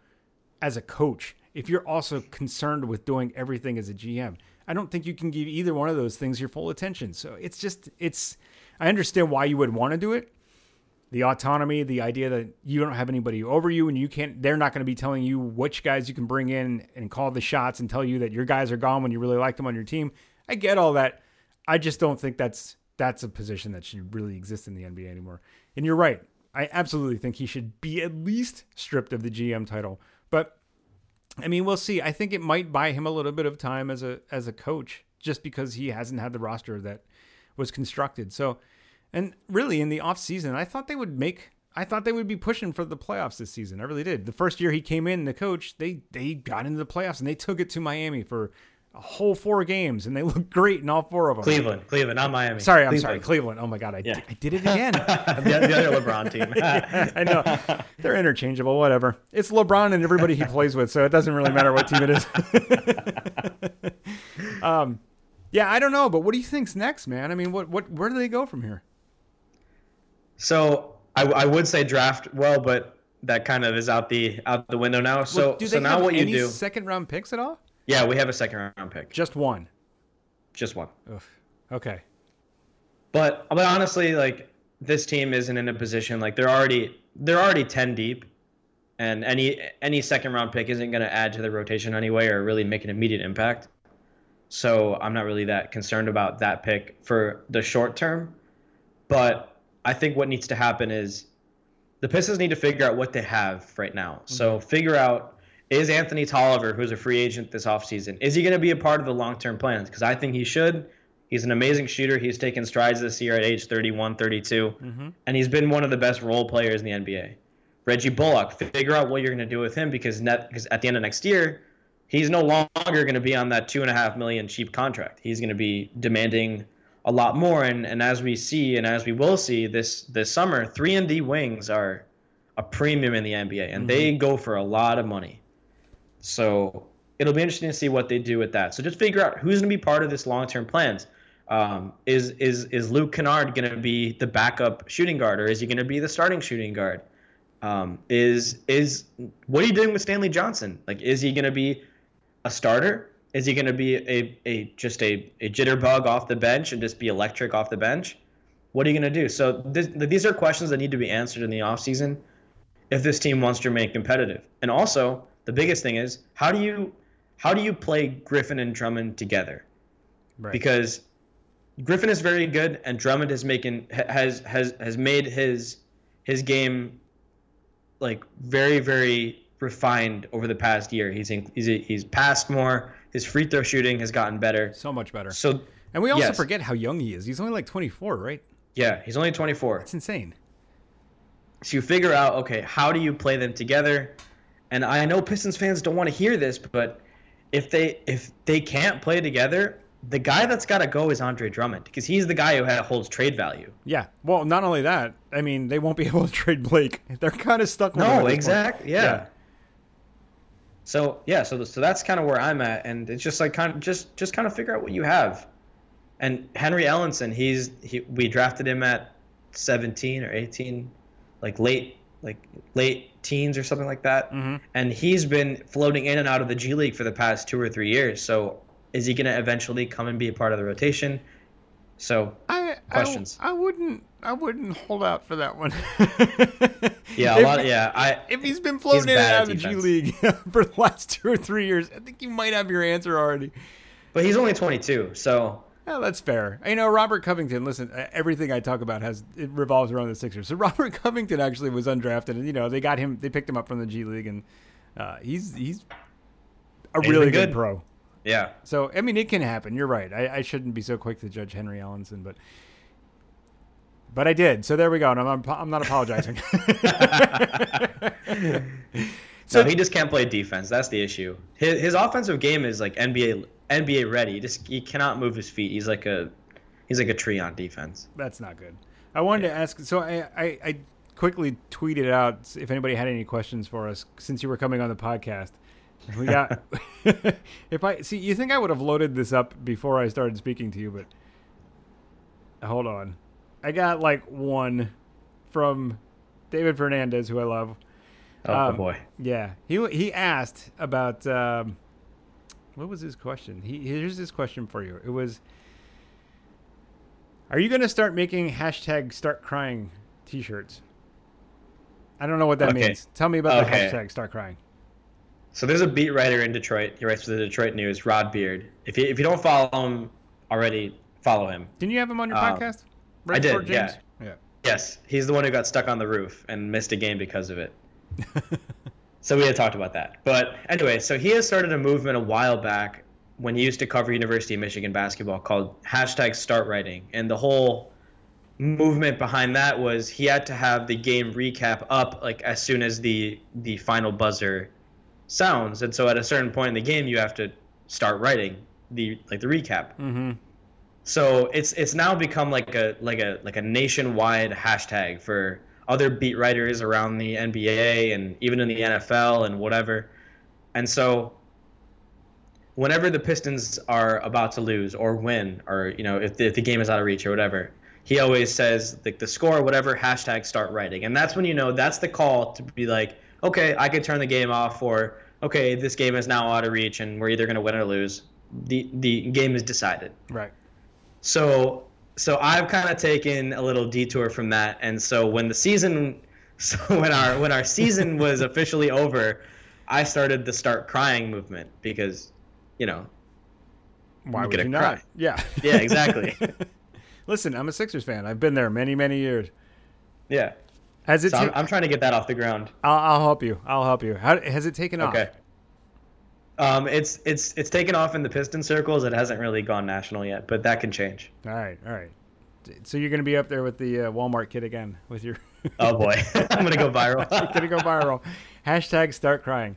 as a coach if you're also concerned with doing everything as a GM? I don't think you can give either one of those things your full attention. So it's just it's I understand why you would want to do it, the autonomy, the idea that you don't have anybody over you and you can't they're not going to be telling you which guys you can bring in and call the shots and tell you that your guys are gone when you really like them on your team. I get all that. I just don't think that's that's a position that should really exist in the NBA anymore. And you're right. I absolutely think he should be at least stripped of the GM title. But I mean, we'll see. I think it might buy him a little bit of time as a as a coach just because he hasn't had the roster that was constructed. So, and really in the off season, I thought they would make. I thought they would be pushing for the playoffs this season. I really did. The first year he came in, the coach, they they got into the playoffs and they took it to Miami for a whole four games, and they look great in all four of them. Cleveland, Cleveland, not Miami. Sorry, I'm sorry, Cleveland. Oh my god, I, Yeah. I did it again. the, the other LeBron team. I know they're interchangeable. Whatever. It's LeBron and everybody he plays with, so it doesn't really matter what team it is. um, yeah, I don't know, but what do you think's next, man? I mean, what what where do they go from here? So I, I would say draft well, but that kind of is out the out the window now. So Well, do so now what you do? second round picks at all? Yeah, we have a second round pick, Just one. just one. Ugh. Okay. But but honestly, like this team isn't in a position like they're already they're already ten deep, and any any second round pick isn't going to add to the rotation anyway or really make an immediate impact. So I'm not really that concerned about that pick for the short term. But I think what needs to happen is the Pistons need to figure out what they have right now. So mm-hmm. figure out is Anthony Tolliver, who's a free agent this offseason, is he going to be a part of the long term plans? Because I think he should. He's an amazing shooter. He's taken strides this year at age 31, 32, mm-hmm. and he's been one of the best role players in the NBA. Reggie Bullock, figure out what you're going to do with him because net, because at the end of next year, he's no longer going to be on that two and a half million cheap contract. He's going to be demanding a lot more. And, and as we see, and as we will see this this summer, three and D wings are a premium in the NBA, and they mm-hmm. go for a lot of money. So it'll be interesting to see what they do with that. So just figure out who's going to be part of this long term plans. Um, is is is Luke Kennard going to be the backup shooting guard, or is he going to be the starting shooting guard? um, is is what are you doing with Stanley Johnson? Like, is he going to be a starter? Is he going to be a, a just a, a jitterbug off the bench and just be electric off the bench? What are you going to do? So this, these are questions that need to be answered in the offseason if this team wants to remain competitive. And also, the biggest thing is how do you how do you play Griffin and Drummond together? Right. Because Griffin is very good, and Drummond has making has has has made his his game like very very refined over the past year. He's in, he's he's passed more. His free throw shooting has gotten better. so much better. So And we also yes. forget how young he is. He's only like 24, right? yeah, he's only 24. It's insane. So you figure out okay, how do you play them together? And I know Pistons fans don't want to hear this, but if they if they can't play together, the guy that's got to go is Andre Drummond because he's the guy who holds trade value. Yeah. Well, not only that, I mean, they won't be able to trade Blake. They're kind of stuck with him at No, exactly. Yeah. Yeah. So yeah, so so that's kind of where I'm at, and it's just like kind of just just kind of figure out what you have. And Henry Ellenson, he's he we drafted him at 17 or 18, like late like late teens or something like that, Mhm. and he's been floating in and out of the G League for the past two or three years. So is he going to eventually come and be a part of the rotation? So I, Questions. I, I wouldn't. I wouldn't hold out for that one. yeah, a lot. yeah, I If he's been floating in and out of the G. League for the last two or three years, I think you might have your answer already. but he's only 22, so Oh, that's fair. You know, Robert Covington. Listen, everything I talk about has it revolves around the Sixers. So Robert Covington actually was undrafted, and you know they got him. They picked him up from the G League, and uh, he's he's a He's really good good. pro. yeah. So I mean, it can happen. You're right. I, I shouldn't be so quick to judge Henry Ellenson, but but I did. So there we go. And I'm I'm, I'm not apologizing. So no, he just can't play defense. That's the issue. His his offensive game is like NBA NBA ready. He just he cannot move his feet. He's like a he's like a tree on defense. That's not good. I wanted to ask. So I, I, I quickly tweeted out if anybody had any questions for us since you were coming on the podcast. We got. if I see, you think I would have loaded this up before I started speaking to you, but hold on. I got like one from David Fernandez, who I love. Oh Um, boy. Yeah, he he asked about um, what was his question? He here's his question for you. It was, "Are you going to start making hashtag Start Crying T-shirts?" I don't know what that Okay. means. Tell me about the Okay. hashtag Start Crying. So there's a beat writer in Detroit. He writes for the Detroit News, Rod Beard. If you if you don't follow him already, follow him. Didn't you have him on your Um, podcast? I did, James? Yeah. Yes, he's the one who got stuck on the roof and missed a game because of it. So we had talked about that. But anyway, so he has started a movement a while back when he used to cover University of Michigan basketball called hashtag start writing. And the whole movement behind that was he had to have the game recap up like as soon as the the final buzzer sounds. And so at a certain point in the game you have to start writing the like the recap. Mm-hmm. So it's it's now become like a like a like a nationwide hashtag for other beat writers around the NBA and even in the NFL and whatever. And so whenever the Pistons are about to lose or win or you know if the, if the game is out of reach or whatever, he always says like the score whatever hashtag start writing. And that's when you know that's the call to be like okay, I could turn the game off or okay, this game is now out of reach and we're either going to win or lose. The the game is decided. Right. So so I've kind of taken a little detour from that, and so when the season, so when our when our season was officially over, I started the start crying movement because, you know, Why I'm would you not? cry. Yeah. Yeah, exactly. Listen, I'm a Sixers fan. I've been there many, many years. yeah. Has it? So I'm, I'm trying to get that off the ground. I'll, I'll help you. I'll help you. How has it taken off? Okay. Um, it's it's it's taken off in the Piston circles. It hasn't really gone national yet, but that can change. All right. All right. So you're going to be up there with the uh, Walmart kid again with your. Oh boy, I'm gonna go viral. gonna go viral. Hashtag start crying.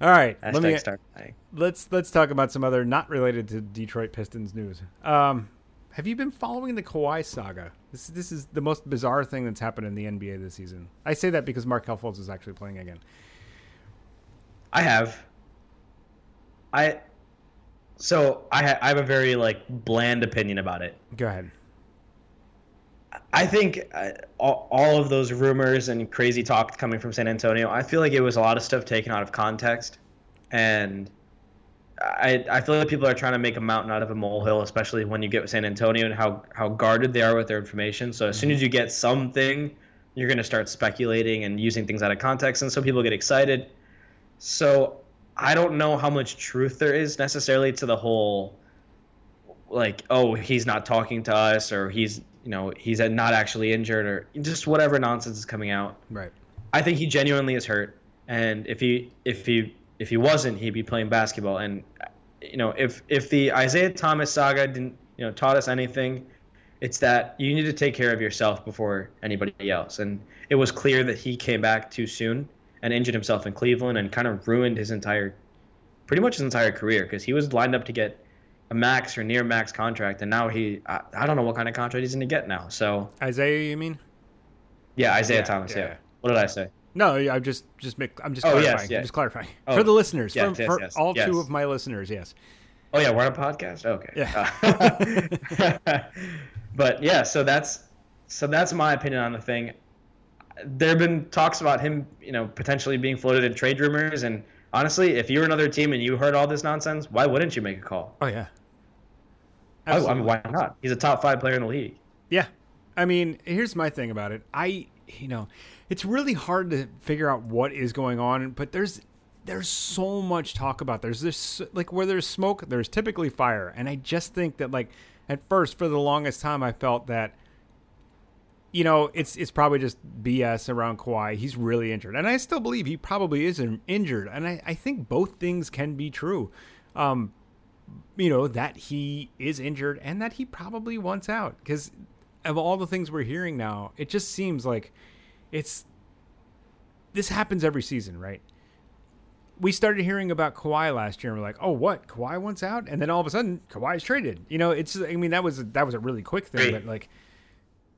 All right, Hashtag let me start crying. let's let's talk about some other not related to Detroit Pistons news. Um, have you been following the Kawhi saga? This this is the most bizarre thing that's happened in the NBA this season. I say that because Markelle Fultz is actually playing again. I have. I. So I ha- I have a very like bland opinion about it. Go ahead. I think uh, all, all of those rumors and crazy talk coming from San Antonio, I feel like it was a lot of stuff taken out of context, and I I feel like people are trying to make a mountain out of a molehill, especially when you get with San Antonio and how how guarded they are with their information. So as soon as you get something, you're going to start speculating and using things out of context, and so people get excited. So I don't know how much truth there is necessarily to the whole like oh he's not talking to us or he's you know he's not actually injured or just whatever nonsense is coming out. Right. I think he genuinely is hurt, and if he if he if he wasn't, he'd be playing basketball. And you know if if the Isaiah Thomas saga didn't you know taught us anything, it's that you need to take care of yourself before anybody else. And it was clear that he came back too soon and injured himself in Cleveland and kind of ruined his entire pretty much his entire career because he was lined up to get a max or near max contract, and now he I, I don't know what kind of contract he's going to get now. So Isaiah, you mean? yeah, Isaiah Yeah, Thomas. Yeah. yeah. What did I say? No, I'm just just I'm just Oh, yes, clarifying. yeah. I'm just clarifying Oh, for the listeners, yes, for, yes, for yes, all yes. two of my listeners. Yes. Oh yeah, we're on a podcast. Okay. Yeah. Uh, but yeah, so that's so that's my opinion on the thing. There have been talks about him, you know, potentially being floated in trade rumors, and honestly, if you're another team and you heard all this nonsense, why wouldn't you make a call? Oh yeah. I, I mean, why not? He's a top five player in the league. Yeah. I mean, here's my thing about it. I, you know, it's really hard to figure out what is going on, but there's there's so much talk about. There's this like where there's smoke, there's typically fire, and I just think that like at first for the longest time I felt that you know, it's it's probably just BS around Kawhi. He's really injured, and I still believe he probably is injured. And I, I think both things can be true. Um, you know that he is injured and that he probably wants out because of all the things we're hearing now. It just seems like it's this happens every season, right? We started hearing about Kawhi last year, and we're like, "Oh, what? Kawhi wants out?" And then all of a sudden, Kawhi's traded. You know, it's. I mean, that was that was a really quick thing, but like,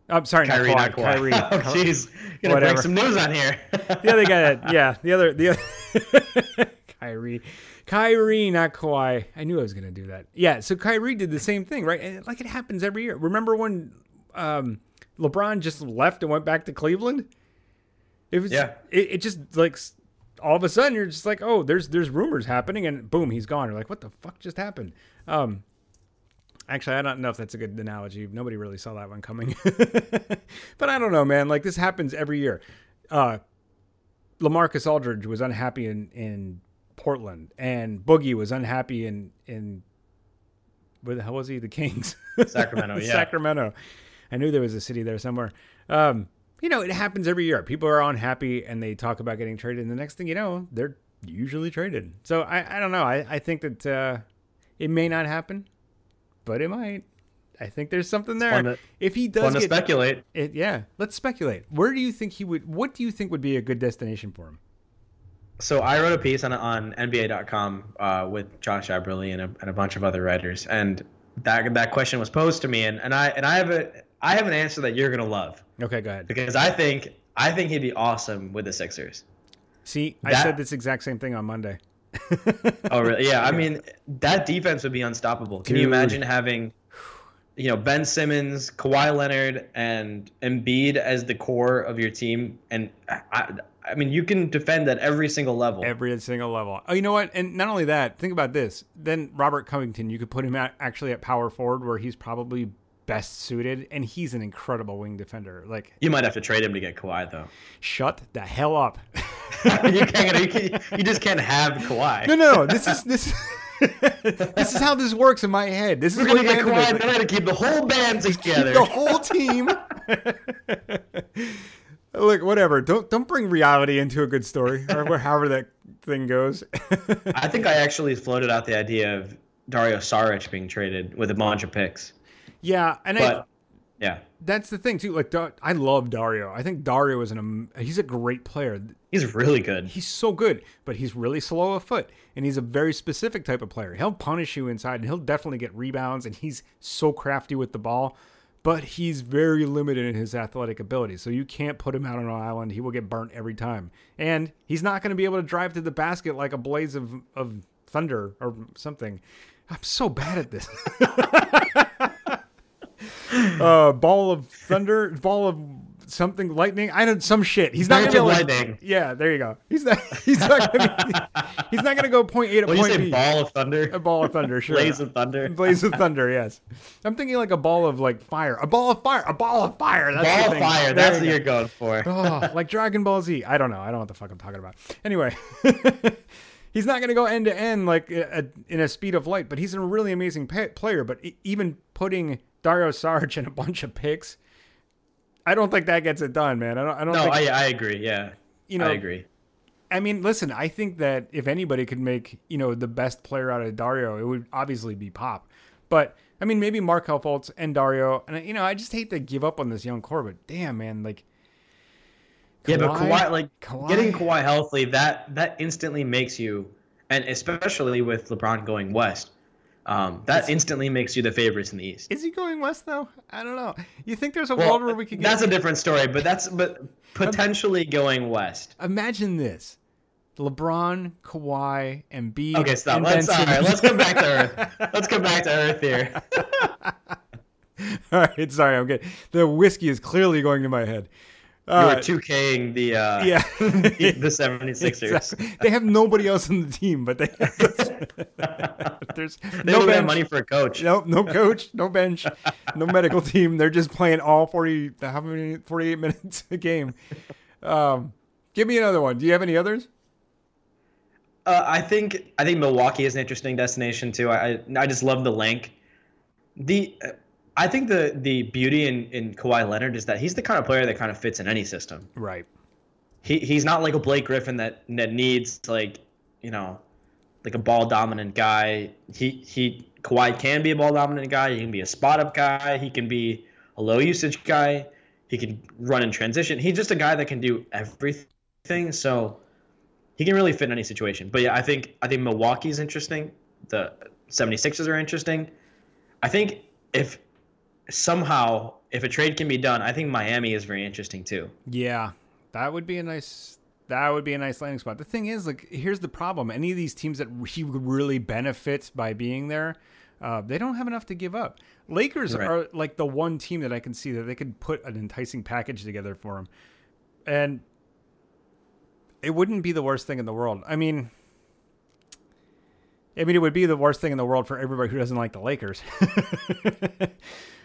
I'm sorry, Kyrie, not Kawhi. Kyrie. oh, jeez, gonna Whatever. break some news on here. the other guy, yeah, the other, the other, Kyrie, Kyrie, not Kawhi. I knew I was gonna do that. Yeah, so Kyrie did the same thing, right? And like it happens every year. Remember when um, LeBron just left and went back to Cleveland? It was, Yeah. It, it just like all of a sudden you're just like, oh, there's there's rumors happening, and boom, he's gone. You're like, what the fuck just happened? Um, Actually, I don't know if that's a good analogy. Nobody really saw that one coming. but I don't know, man. Like this happens every year. Uh, Lamarcus Aldridge was unhappy in, in Portland, and Boogie was unhappy in in where the hell was he? The Kings, Sacramento, yeah. Sacramento. I knew there was a city there somewhere. Um, you know, it happens every year. People are unhappy and they talk about getting traded, and the next thing you know, they're usually traded. So I, I don't know. I, I think that uh, it may not happen, but it might. I think there's something there. to- if he does Fun to get speculate. it, yeah, let's speculate. Where do you think he would? What do you think would be a good destination for him? So I wrote a piece on on NBA.com uh, with Josh Eberley and a, and a bunch of other writers, and that that question was posed to me, and, and I and I have a I have an answer that you're gonna love Okay, go ahead. because I think I think he'd be awesome with the Sixers. See, I said this exact same thing on Monday. Oh really? Yeah. I mean, that defense would be unstoppable. Can you imagine having, you know, Ben Simmons, Kawhi Leonard, and Embiid as the core of your team? And I, I mean, you can defend at every single level. Every single level. Oh, you know what? And not only that, think about this. Then Robert Covington, you could put him at, actually at power forward, where he's probably best suited, and he's an incredible wing defender. Like, You might have to trade him to get Kawhi, though. shut the hell up. you can't. You, can, you just can't have Kawhi. no, no, no. This is this. this is how this works in my head. This is We're gonna get Kawhi, I had to keep the whole band together. the whole team. Look, whatever. Don't don't bring reality into a good story, or however that thing goes. I think I actually floated out the idea of Dario Saric being traded with a bunch of picks, yeah, and I, yeah, that's the thing too. Like, I love Dario. I think Dario is an he's a great player. he's really good. He's so good, but he's really slow of foot, and he's a very specific type of player. He'll punish you inside, and he'll definitely get rebounds, and he's so crafty with the ball. But he's very limited in his athletic ability, so you can't put him out on an island. He will get burnt every time, and he's not going to be able to drive to the basket like a blaze of of thunder or something. I'm so bad at this. uh, ball of thunder, ball of something lightning. I don't some shit. He's not gonna be of able to- lightning. Yeah, there you go. He's not. He's not gonna. Be, he's not gonna go point A to What do you point say? B. Ball of thunder. A ball of thunder. Sure. Blaze of thunder. Blaze of thunder. Yes. I'm thinking like a ball of like fire. A ball of fire. A ball of fire. That's the Ball of thing. fire. There That's what go. you're going for. Oh, like Dragon Ball Z. I don't know. I don't know what the fuck I'm talking about. Anyway, he's not going to go end to end like a, in a speed of light, but he's a really amazing pa- player. But even putting Dario Saric and a bunch of picks, I don't think that gets it done, man. I don't. I don't No, think. I, I agree. Yeah, You know- I agree. I mean, listen. I think that if anybody could make you know the best player out of Dario, it would obviously be Pop. But I mean, maybe Markelle Fultz and Dario. And you know, I just hate to give up on this young core, but damn, man, like. Yeah, but Kawhi- Kawhi, like Kawhi- getting Kawhi healthy, that that instantly makes you, and especially with LeBron going west, um, that instantly makes you the favorites in the East. Is he going west though? I don't know. You think there's a Well, world where we could get? that's a different story, but that's but potentially going west. Imagine this: LeBron, Kawhi, and B. Okay, stop. And Let's all right, let's come back to earth. Let's come back to earth here. all right, sorry, I'm good. The whiskey is clearly going to my head. You Uh, were 2King the uh, yeah, the, the 76ers. Exactly. They have nobody else on the team, but they there's They no don't have bench, money for a coach. no no coach, no bench, no medical team. They're just playing all forty how many forty eight minutes a game. Um, give me another one. Do you have any others? Uh, I think I think Milwaukee is an interesting destination too. I I, I just love the link. The I think the the beauty in in Kawhi Leonard is that he's the kind of player that kind of fits in any system. Right. He he's not like a Blake Griffin that that needs like you know like a ball dominant guy. He he Kawhi can be a ball dominant guy. He can be a spot up guy. He can be a low usage guy. He can run in transition. He's just a guy that can do everything. So he can really fit in any situation. But yeah, I think I think Milwaukee's interesting. The 76ers are interesting. I think if somehow if a trade can be done, I think Miami is very interesting too. Yeah, that would be a nice. That would be a nice landing spot. The thing is, like, here's the problem: any of these teams that he would really benefit by being there, uh, they don't have enough to give up. Lakers Right. are like the one team that I can see that they could put an enticing package together for him, and it wouldn't be the worst thing in the world. I mean. I mean, it would be the worst thing in the world for everybody who doesn't like the Lakers.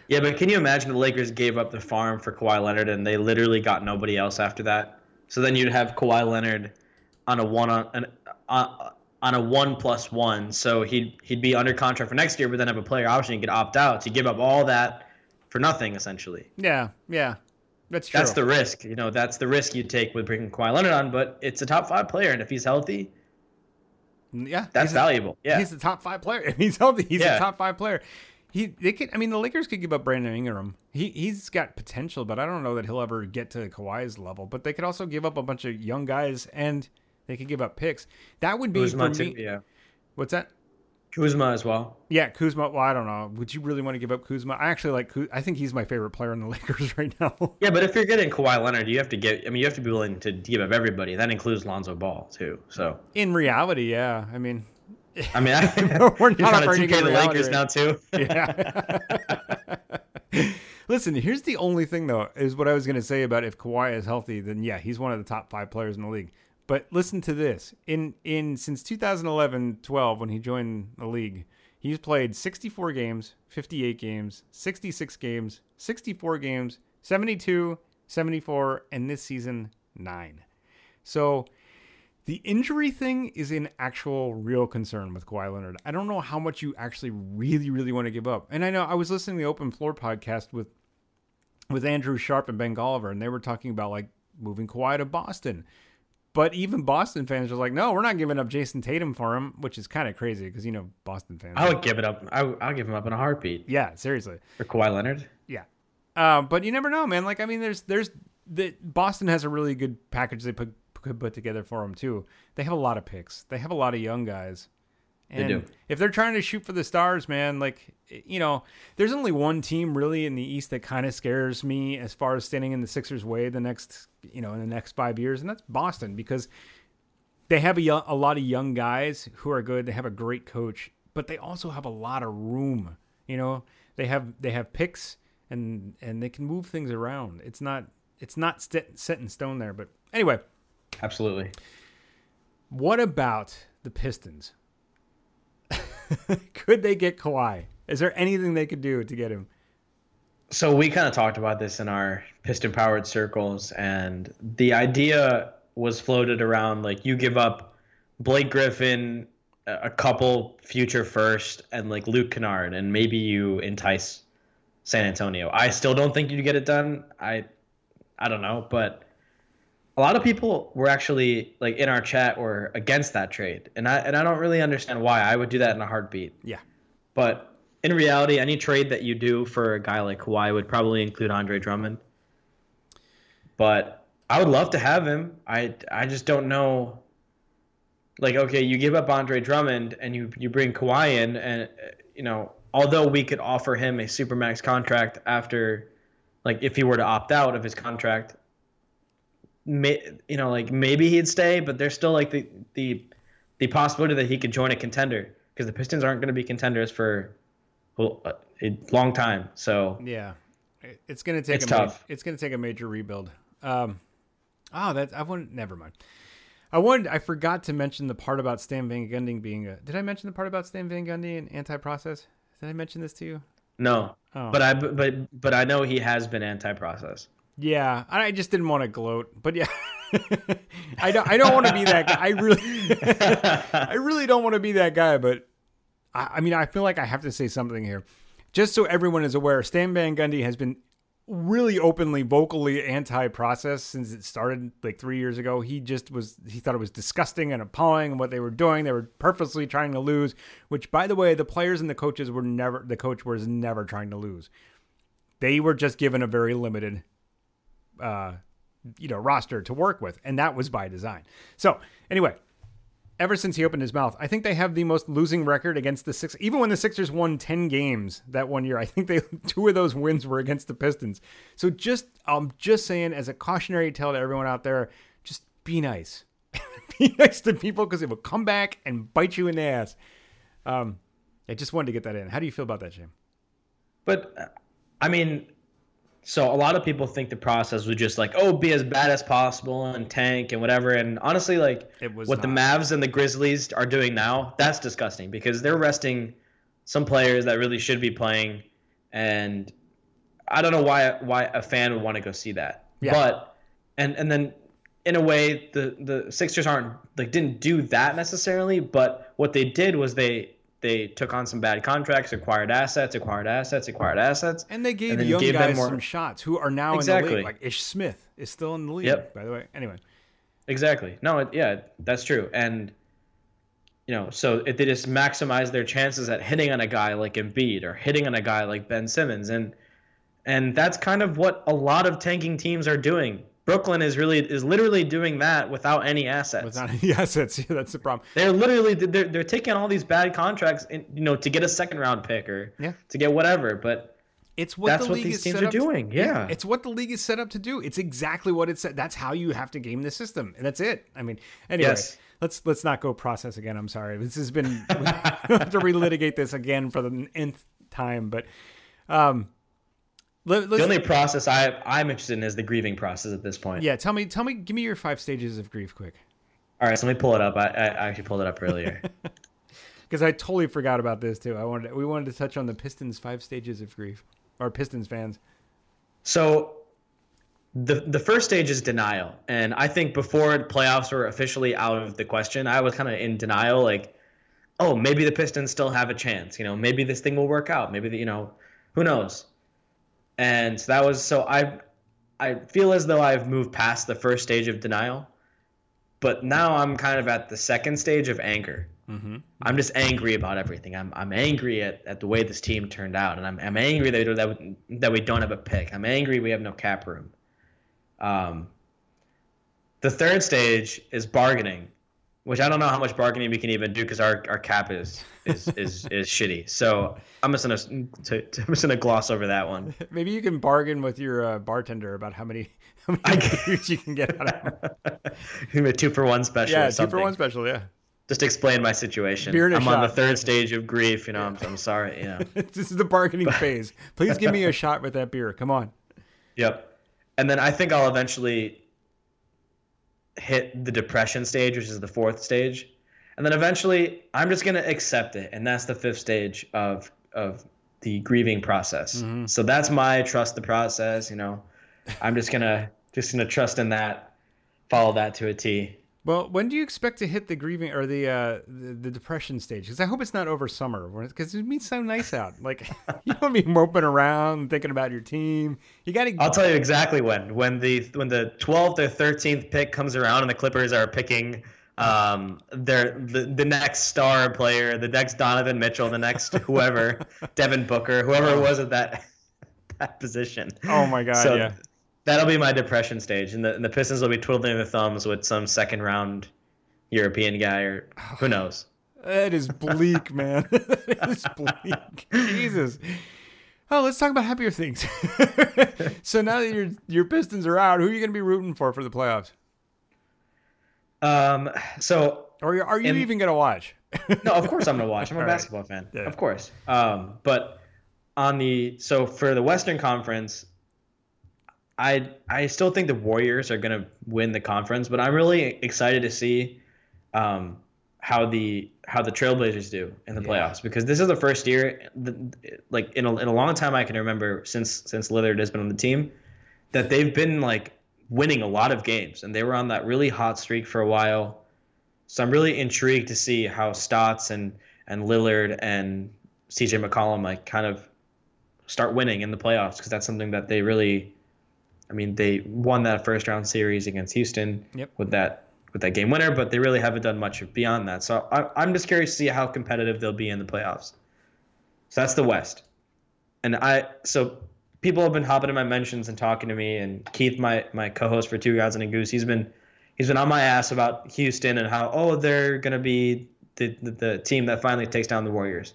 Yeah, but can you imagine the Lakers gave up the farm for Kawhi Leonard and they literally got nobody else after that? So then you'd have Kawhi Leonard on a one on an, uh, on a one plus one. So he'd he'd be under contract for next year, but then have a player option. He could opt out. So you give up all that for nothing essentially. yeah, yeah, that's true. That's the risk. You know, that's the risk you take with bringing Kawhi Leonard on. But it's a top five player, and if he's healthy, yeah, that's he's a- valuable. Yeah. He's the top five player. If he's healthy, he's Yeah. a top five player. He they could I mean the Lakers could give up Brandon Ingram. He he's got potential, but I don't know that he'll ever get to Kawhi's level. But they could also give up a bunch of young guys and they could give up picks. That would be Kuzma for too. Yeah. What's that? Kuzma as well. Yeah, Kuzma. Well, I don't know. Would you really want to give up Kuzma? I actually like. Kuz- I think he's my favorite player in the Lakers right now. Yeah, but if you're getting Kawhi Leonard, you have to get. I mean, you have to be willing to give up everybody. That includes Lonzo Ball too. So in reality, yeah. I mean, I mean, I, We're not trying to afraid 2K the Lakers right now too. Yeah. Listen, here's the only thing though, is what I was going to say about if Kawhi is healthy, then yeah, he's one of the top five players in the league. But listen to this: in in since 2011-12, when he joined the league, he's played 64 games, 58 games, 66 games, 64 games, 72, 74, and this season nine. So the injury thing is an actual real concern with Kawhi Leonard. I don't know how much you actually really, really want to give up. And I know I was listening to the Open Floor podcast with with Andrew Sharp and Ben Golliver, and they were talking about like moving Kawhi to Boston. But even Boston fans are like, no, we're not giving up Jayson Tatum for him, which is kind of crazy because you know Boston fans. I would give it up. I, I'll give him up in a heartbeat yeah, seriously. for Kawhi Leonard. Yeah. Uh, but you never know, man. Like, I mean, there's, there's, the Boston has a really good package they put could put together for them too. They have a lot of picks. They have a lot of young guys. And do. if they're trying to shoot for the stars, man, like you know, there's only one team really in the East that kind of scares me as far as standing in the Sixers' way the next, you know, in the next five years, and that's Boston because they have a, a lot of young guys who are good. They have a great coach, but they also have a lot of room. You know, they have they have picks and and they can move things around. It's not it's not st- set in stone there. But anyway, Absolutely. what about the Pistons? could they get Kawhi? Is there anything they could do to get him? So we kind of talked about this in our piston powered circles, and the idea was floated around like you give up Blake Griffin, a a couple future first, and like Luke Kennard, and maybe you entice San Antonio. I still don't think you'd get it done. I, I don't know, but a lot of people were actually like in our chat were against that trade, and I and I don't really understand why. I would do that in a heartbeat. Yeah. But in reality, any trade that you do for a guy like Kawhi would probably include Andre Drummond. But I would love to have him. I I just don't know. Like, okay, you give up Andre Drummond and you you bring Kawhi in, and you know, although we could offer him a supermax contract after, like, if he were to opt out of his contract, may, you know, like maybe he'd stay, but there's still like the the the possibility that he could join a contender because the Pistons aren't going to be contenders for a long time. So Yeah, it's gonna take It's a ma- tough. it's gonna take a major rebuild. Um, oh, that I won't Never mind. I wanted. I forgot to mention the part about Stan Van Gundy being a. Did I mention the part about Stan Van Gundy and anti-process? Did I mention this to you? no, Oh. but I but but I know he has been anti-process. Yeah, I just didn't want to gloat, but yeah, I don't. I don't want to be that guy. I really, I really don't want to be that guy. But I, I mean, I feel like I have to say something here, just so everyone is aware. Stan Van Gundy has been really openly, vocally anti-process since it started like three years ago. He just was. He thought it was disgusting and appalling what they were doing. They were purposely trying to lose. Which, by the way, the players and the coaches were never. The coach was never trying to lose. They were just given a very limited uh, you know, roster to work with, and that was by design. So anyway, ever since he opened his mouth, I think they have the most losing record against the six. Even when the Sixers won ten games that one year, I think they two of those wins were against the Pistons. So just I'm just saying, as a cautionary tale to everyone out there, just be nice, be nice to people because it will come back and bite you in the ass. Um, I just wanted to get that in. How do you feel about that, Jim? But I mean, so a lot of people think the process was just like, oh, be as bad as possible and tank and whatever. And honestly, like It was what the. Mavs and the Grizzlies are doing now, that's disgusting because they're resting some players that really should be playing, and I don't know why why a fan would want to go see that. Yeah. But and and then in a way the the Sixers aren't like didn't do that necessarily, but what they did was they they took on some bad contracts, acquired assets, acquired assets, acquired assets. And they gave And young gave guys some shots who are now in the Exactly. league. Like Ish Smith is still in the league, Yep. by the way. Anyway, Exactly. No, it, yeah, that's true. And you know, so if they just maximize their chances at hitting on a guy like Embiid or hitting on a guy like Ben Simmons, and and that's kind of what a lot of tanking teams are doing. Brooklyn is really is literally doing that without any assets. without any assets, yeah, that's the problem. they're literally they're, they're taking all these bad contracts, in, you know, to get a second round pick or Yeah. to get whatever. But It's what That's the what league these is teams set are up to- doing, yeah. it's what the league is set up to do. It's exactly what it's. That's how you have to game the system, and that's it. I mean, anyway, Yes. let's let's not go process again. I'm sorry. This has been we have to relitigate this again for the nth time, but um, let, the only process I I'm interested in is the grieving process at this point. yeah. Tell me, tell me, give me your five stages of grief, quick. All right, so let me pull it up. I, I actually pulled it up earlier. because I totally forgot about this too. I wanted we wanted to touch on the Pistons five stages of grief, or Pistons fans. So the the first stage is denial, and I think before playoffs were officially out of the question, I was kind of in denial, like, oh, maybe the Pistons still have a chance. You know, maybe this thing will work out. Maybe the, you know, who knows? And that was so I I feel as though I've moved past the first stage of denial, but now I'm kind of at the second stage of anger. Mm-hmm. I'm just angry about everything. I'm I'm angry at, at the way this team turned out, and I'm I'm angry that we, that we, that we don't have a pick. I'm angry we have no cap room. Um. The third stage is bargaining, which I don't know how much bargaining we can even do because our, our cap is is, is is shitty. So I'm just gonna to, to, I'm just gonna gloss over that one. Maybe you can bargain with your uh, bartender about how many how I many beers you can get out of him. A two for one special. Yeah, two for one special. Yeah. just explain my situation. Beer and a I'm on the third stage of grief. You know, I'm, I'm sorry. You know. this is the bargaining phase. Please give me a shot with that beer. Come on. Yep. And then I think I'll eventually hit the depression stage, which is the fourth stage. And then eventually I'm just gonna accept it. And that's the fifth stage of of the grieving process. Mm-hmm. So that's my trust the process, you know. I'm just gonna just gonna trust in that, follow that to a T. Well, when do you expect to hit the grieving or the uh, the, the depression stage? Because I hope it's not over summer, because it means so nice out. Like you don't be moping around thinking about your team. You got to. I'll tell you exactly when. When the when the twelfth or thirteenth pick comes around and the Clippers are picking um their the, the next star player, the next Donovan Mitchell, the next whoever, Devin Booker, whoever it was at that that position. Oh my God! So yeah. That'll be my depression stage, and the, and the Pistons will be twiddling their thumbs with some second round European guy or who knows. That is bleak, man. that is bleak. Jesus. Oh, let's talk about happier things. so now that your your Pistons are out, who are you going to be rooting for for the playoffs? Um, so Or are you And- even going to watch? no, of course I'm gonna watch. I'm a All right. basketball fan, Yeah. of course. Um, but on the so for the Western Conference, I I still think the Warriors are gonna win the conference, but I'm really excited to see um, how the how the Trailblazers do in the Yeah. playoffs because this is the first year, like in a, in a long time I can remember since since Lillard has been on the team, that they've been like winning a lot of games and they were on that really hot streak for a while. So I'm really intrigued to see how Stotts and and Lillard and CJ McCollum like kind of start winning in the playoffs because that's something that they really I mean they won that first round series against Houston Yep. with that with that game winner, but they really haven't done much beyond that. So I, I'm just curious to see how competitive they'll be in the playoffs. So that's the West, and I so people have been hopping in my mentions and talking to me, and Keith, my my co-host for Two Gods and a Goose, he's been he's been on my ass about Houston and how oh they're gonna be the the, the team that finally takes down the Warriors.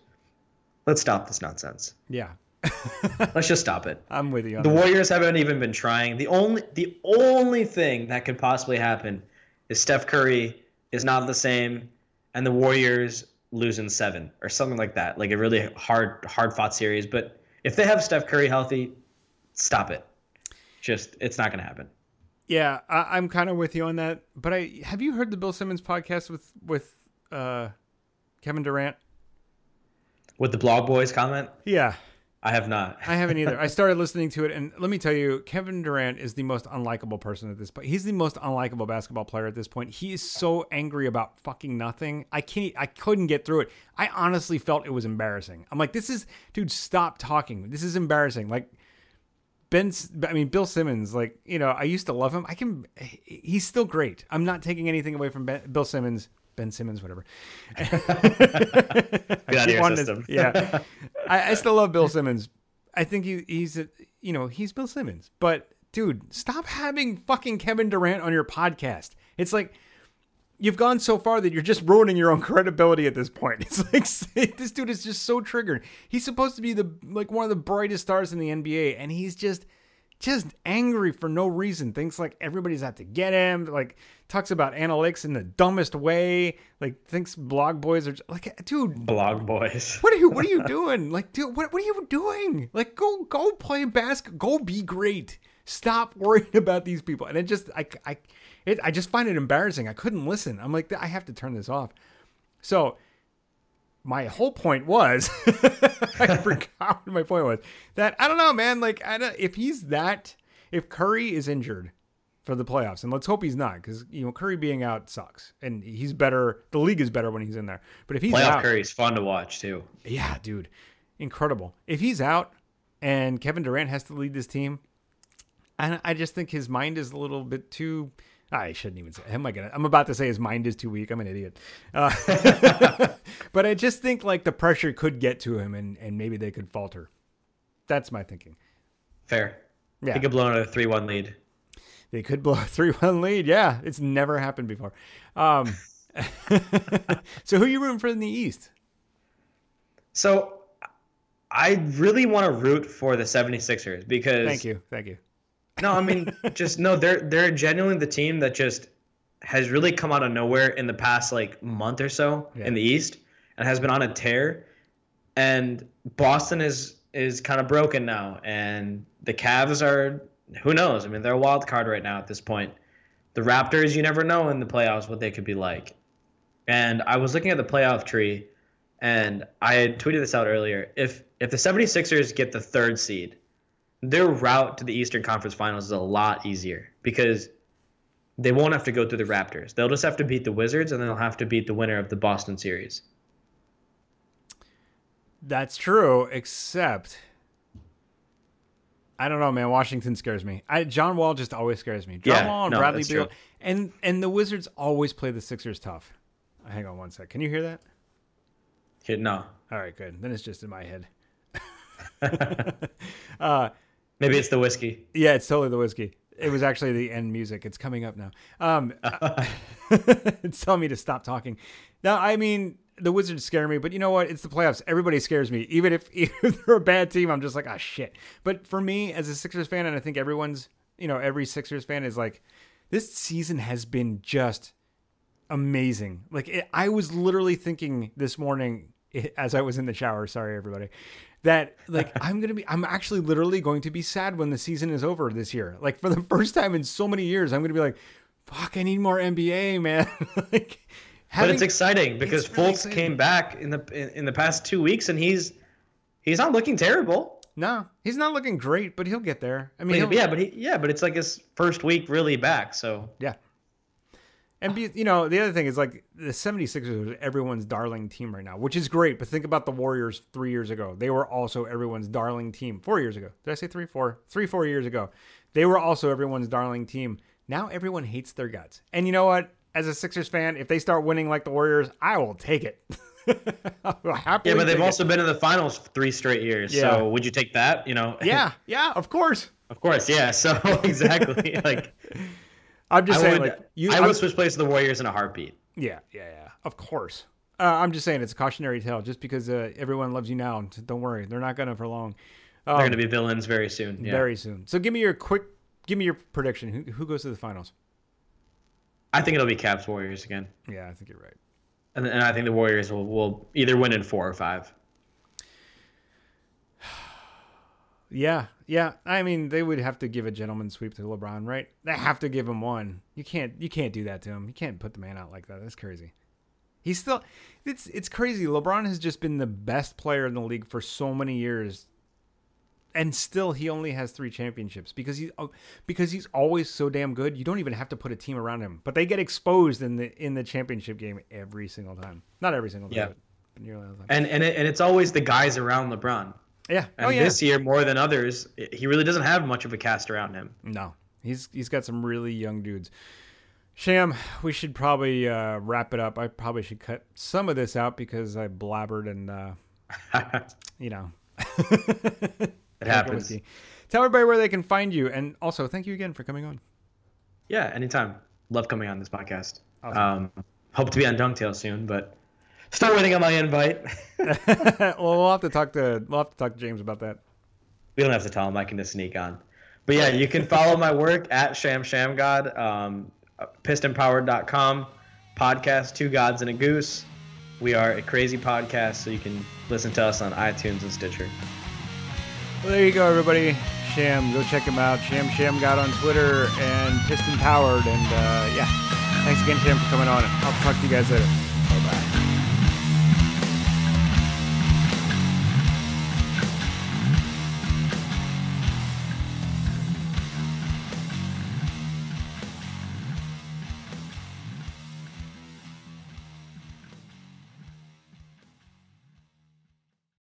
Let's stop this nonsense. Yeah. Let's just stop it. I'm with you on The that. Warriors haven't even been trying. The only the only thing that could possibly happen is Steph Curry is not the same, and the Warriors lose in seven or something like that. Like a really hard hard fought series. But if they have Steph Curry healthy, stop it. Just it's not gonna happen. Yeah, I, I'm kind of with you on that. But I have you heard the Bill Simmons podcast with with uh, Kevin Durant? With the blog boys comment, Yeah, I have not. I haven't either. I started listening to it, and let me tell you, Kevin Durant is the most unlikable person at this point. He's the most unlikable basketball player at this point. He is so angry about fucking nothing. I can't. I couldn't get through it. I honestly felt it was embarrassing. I'm like, this is, dude, stop talking. This is embarrassing. Like. Ben, I mean Bill Simmons. Like you know, I used to love him. I can. He's still great. I'm not taking anything away from ben, Bill Simmons. Ben Simmons, whatever. Get out of your wanting to- system. yeah, I, I still love Bill Simmons. I think he, he's a, you know he's Bill Simmons. But dude, stop having fucking Kevin Durant on your podcast. It's like you've gone so far that you're just ruining your own credibility at this point. It's like this dude is just so triggered. He's supposed to be the like one of the brightest stars in the NBA, and he's just just angry for no reason. Thinks like everybody's out to get him. Like talks about analytics in the dumbest way. Like thinks blog boys are just, like, dude, Blog boys. what are you what are you doing? Like, dude, what what are you doing? Like, go go play basket. Go be great. Stop worrying about these people. And it just I I it, I just find it embarrassing. I couldn't listen. I'm like, I have to turn this off. So my whole point was I forgot what my point was. That I don't know, man. Like, I don't, if he's that, if Curry is injured for the playoffs, and let's hope he's not, because you know Curry being out sucks, and he's better. The league is better when he's in there. But if he's Playoff out, Curry is fun to watch too. yeah, dude, incredible. If he's out and Kevin Durant has to lead this team, and I just think his mind is a little bit too. I shouldn't even say. Am I gonna? I'm about to say his mind is too weak. I'm an idiot. Uh, but I just think like the pressure could get to him, and and maybe they could falter. That's my thinking. Fair. Yeah. He could blow another three-one lead. They could blow a three-one lead. Yeah, it's never happened before. Um, so who are you rooting for in the East? So I really want to root for the 76ers because Thank you, thank you. No, I mean just no, they're they're genuinely the team that just has really come out of nowhere in the past like month or so Yeah. in the East and has been on a tear. And Boston is is kind of broken now, and the Cavs are who knows? I mean, they're a wild card right now at this point. The Raptors, you never know in the playoffs what they could be like. And I was looking at the playoff tree, and I had tweeted this out earlier. If if the 76ers get the third seed, their route to the Eastern Conference Finals is a lot easier because they won't have to go through the Raptors. They'll just have to beat the Wizards, and then they'll have to beat the winner of the Boston series. That's true, except I don't know, man. Washington scares me. I, John Wall just always scares me. John Yeah, Wall and no, Bradley Beal, and and the Wizards always play the Sixers tough. Hang on one sec. Can you hear that? Okay, No, All right, good. Then it's just in my head. Uh, maybe it's the whiskey. Yeah, it's totally the whiskey. It was actually the end music. It's coming up now. Um, it's telling me to stop talking. Now, I mean, the Wizards scare me, but you know what? It's the playoffs. Everybody scares me. Even if, even if they're a bad team, I'm just like, ah, shit. But for me, as a Sixers fan, and I think everyone's, you know, every Sixers fan is like, this season has been just amazing. Like it, I was literally thinking this morning as I was in the shower. Sorry, everybody. That like I'm gonna be. I'm actually literally going to be sad when the season is over this year. Like for the first time in so many years, I'm gonna be like, "Fuck, I need more NBA, man." like, But it's exciting because It's Fultz came back in the in, in the past two weeks, and he's he's not looking terrible. no, he's not looking great, but he'll get there. I mean, But yeah, but he, yeah, but it's like his first week really back. So Yeah. And be, you know, the other thing is like the 76ers are everyone's darling team right now, which is great. But think about the Warriors three years ago. They were also everyone's darling team. Four years ago. Did I say three, four? Three, four years ago. They were also everyone's darling team. Now everyone hates their guts. And you know what? As a Sixers fan, if they start winning like the Warriors, I will take it. Yeah, but they've take it. also been in the finals three straight years. Yeah. So would you take that? You know? Yeah, yeah, of course. of course. Yeah. So exactly. like I'm just I saying, would, like you, I I'm- would switch places with the Warriors in a heartbeat. Yeah, yeah, yeah. Of course. Uh, I'm just saying it's a cautionary tale. Just because uh, everyone loves you now, don't worry, they're not gonna for long. They're Um, going to be villains very soon. Yeah. Very soon. So give me your quick, give me your prediction. Who, who goes to the finals? I think it'll be Cavs Warriors again, Yeah, I think you're right. and, and I think the Warriors will, will either win in four or five. Yeah, yeah. I mean, they would have to give a gentleman sweep to LeBron, right? They have to give him one. You can't, you can't do that to him. You can't put the man out like that. That's crazy. He's still, it's it's crazy. LeBron has just been the best player in the league for so many years, and still he only has three championships because he's oh, because he's always so damn good. You don't even have to put a team around him, but they get exposed in the in the championship game every single time. Not every single time, Yeah. but nearly all the time. And and it, and it's always the guys around LeBron. Yeah. And oh yeah. this year, more than others, he really doesn't have much of a cast around him. No, he's he's got some really young dudes. Sham, we should probably uh, wrap it up. I probably should cut some of this out because I blabbered and uh, you know It happens. Tell everybody where they can find you, and also thank you again for coming on. Yeah, anytime. Love coming on this podcast. Awesome. Um, hope to be on Dunktail soon, but still waiting on my invite. well, we'll have to talk to we'll have to talk to James about that. we don't have to tell him. I can just sneak on. But yeah, you can follow my work at Sham Sham God, um, pistonpowered.com, podcast Two Gods and a Goose. We are a crazy podcast, so you can listen to us on iTunes and Stitcher. Well, there you go, everybody. Sham, go check him out. Sham Sham God on Twitter and Piston Powered, and uh, yeah, thanks again, Sham, for coming on. I'll talk to you guys later.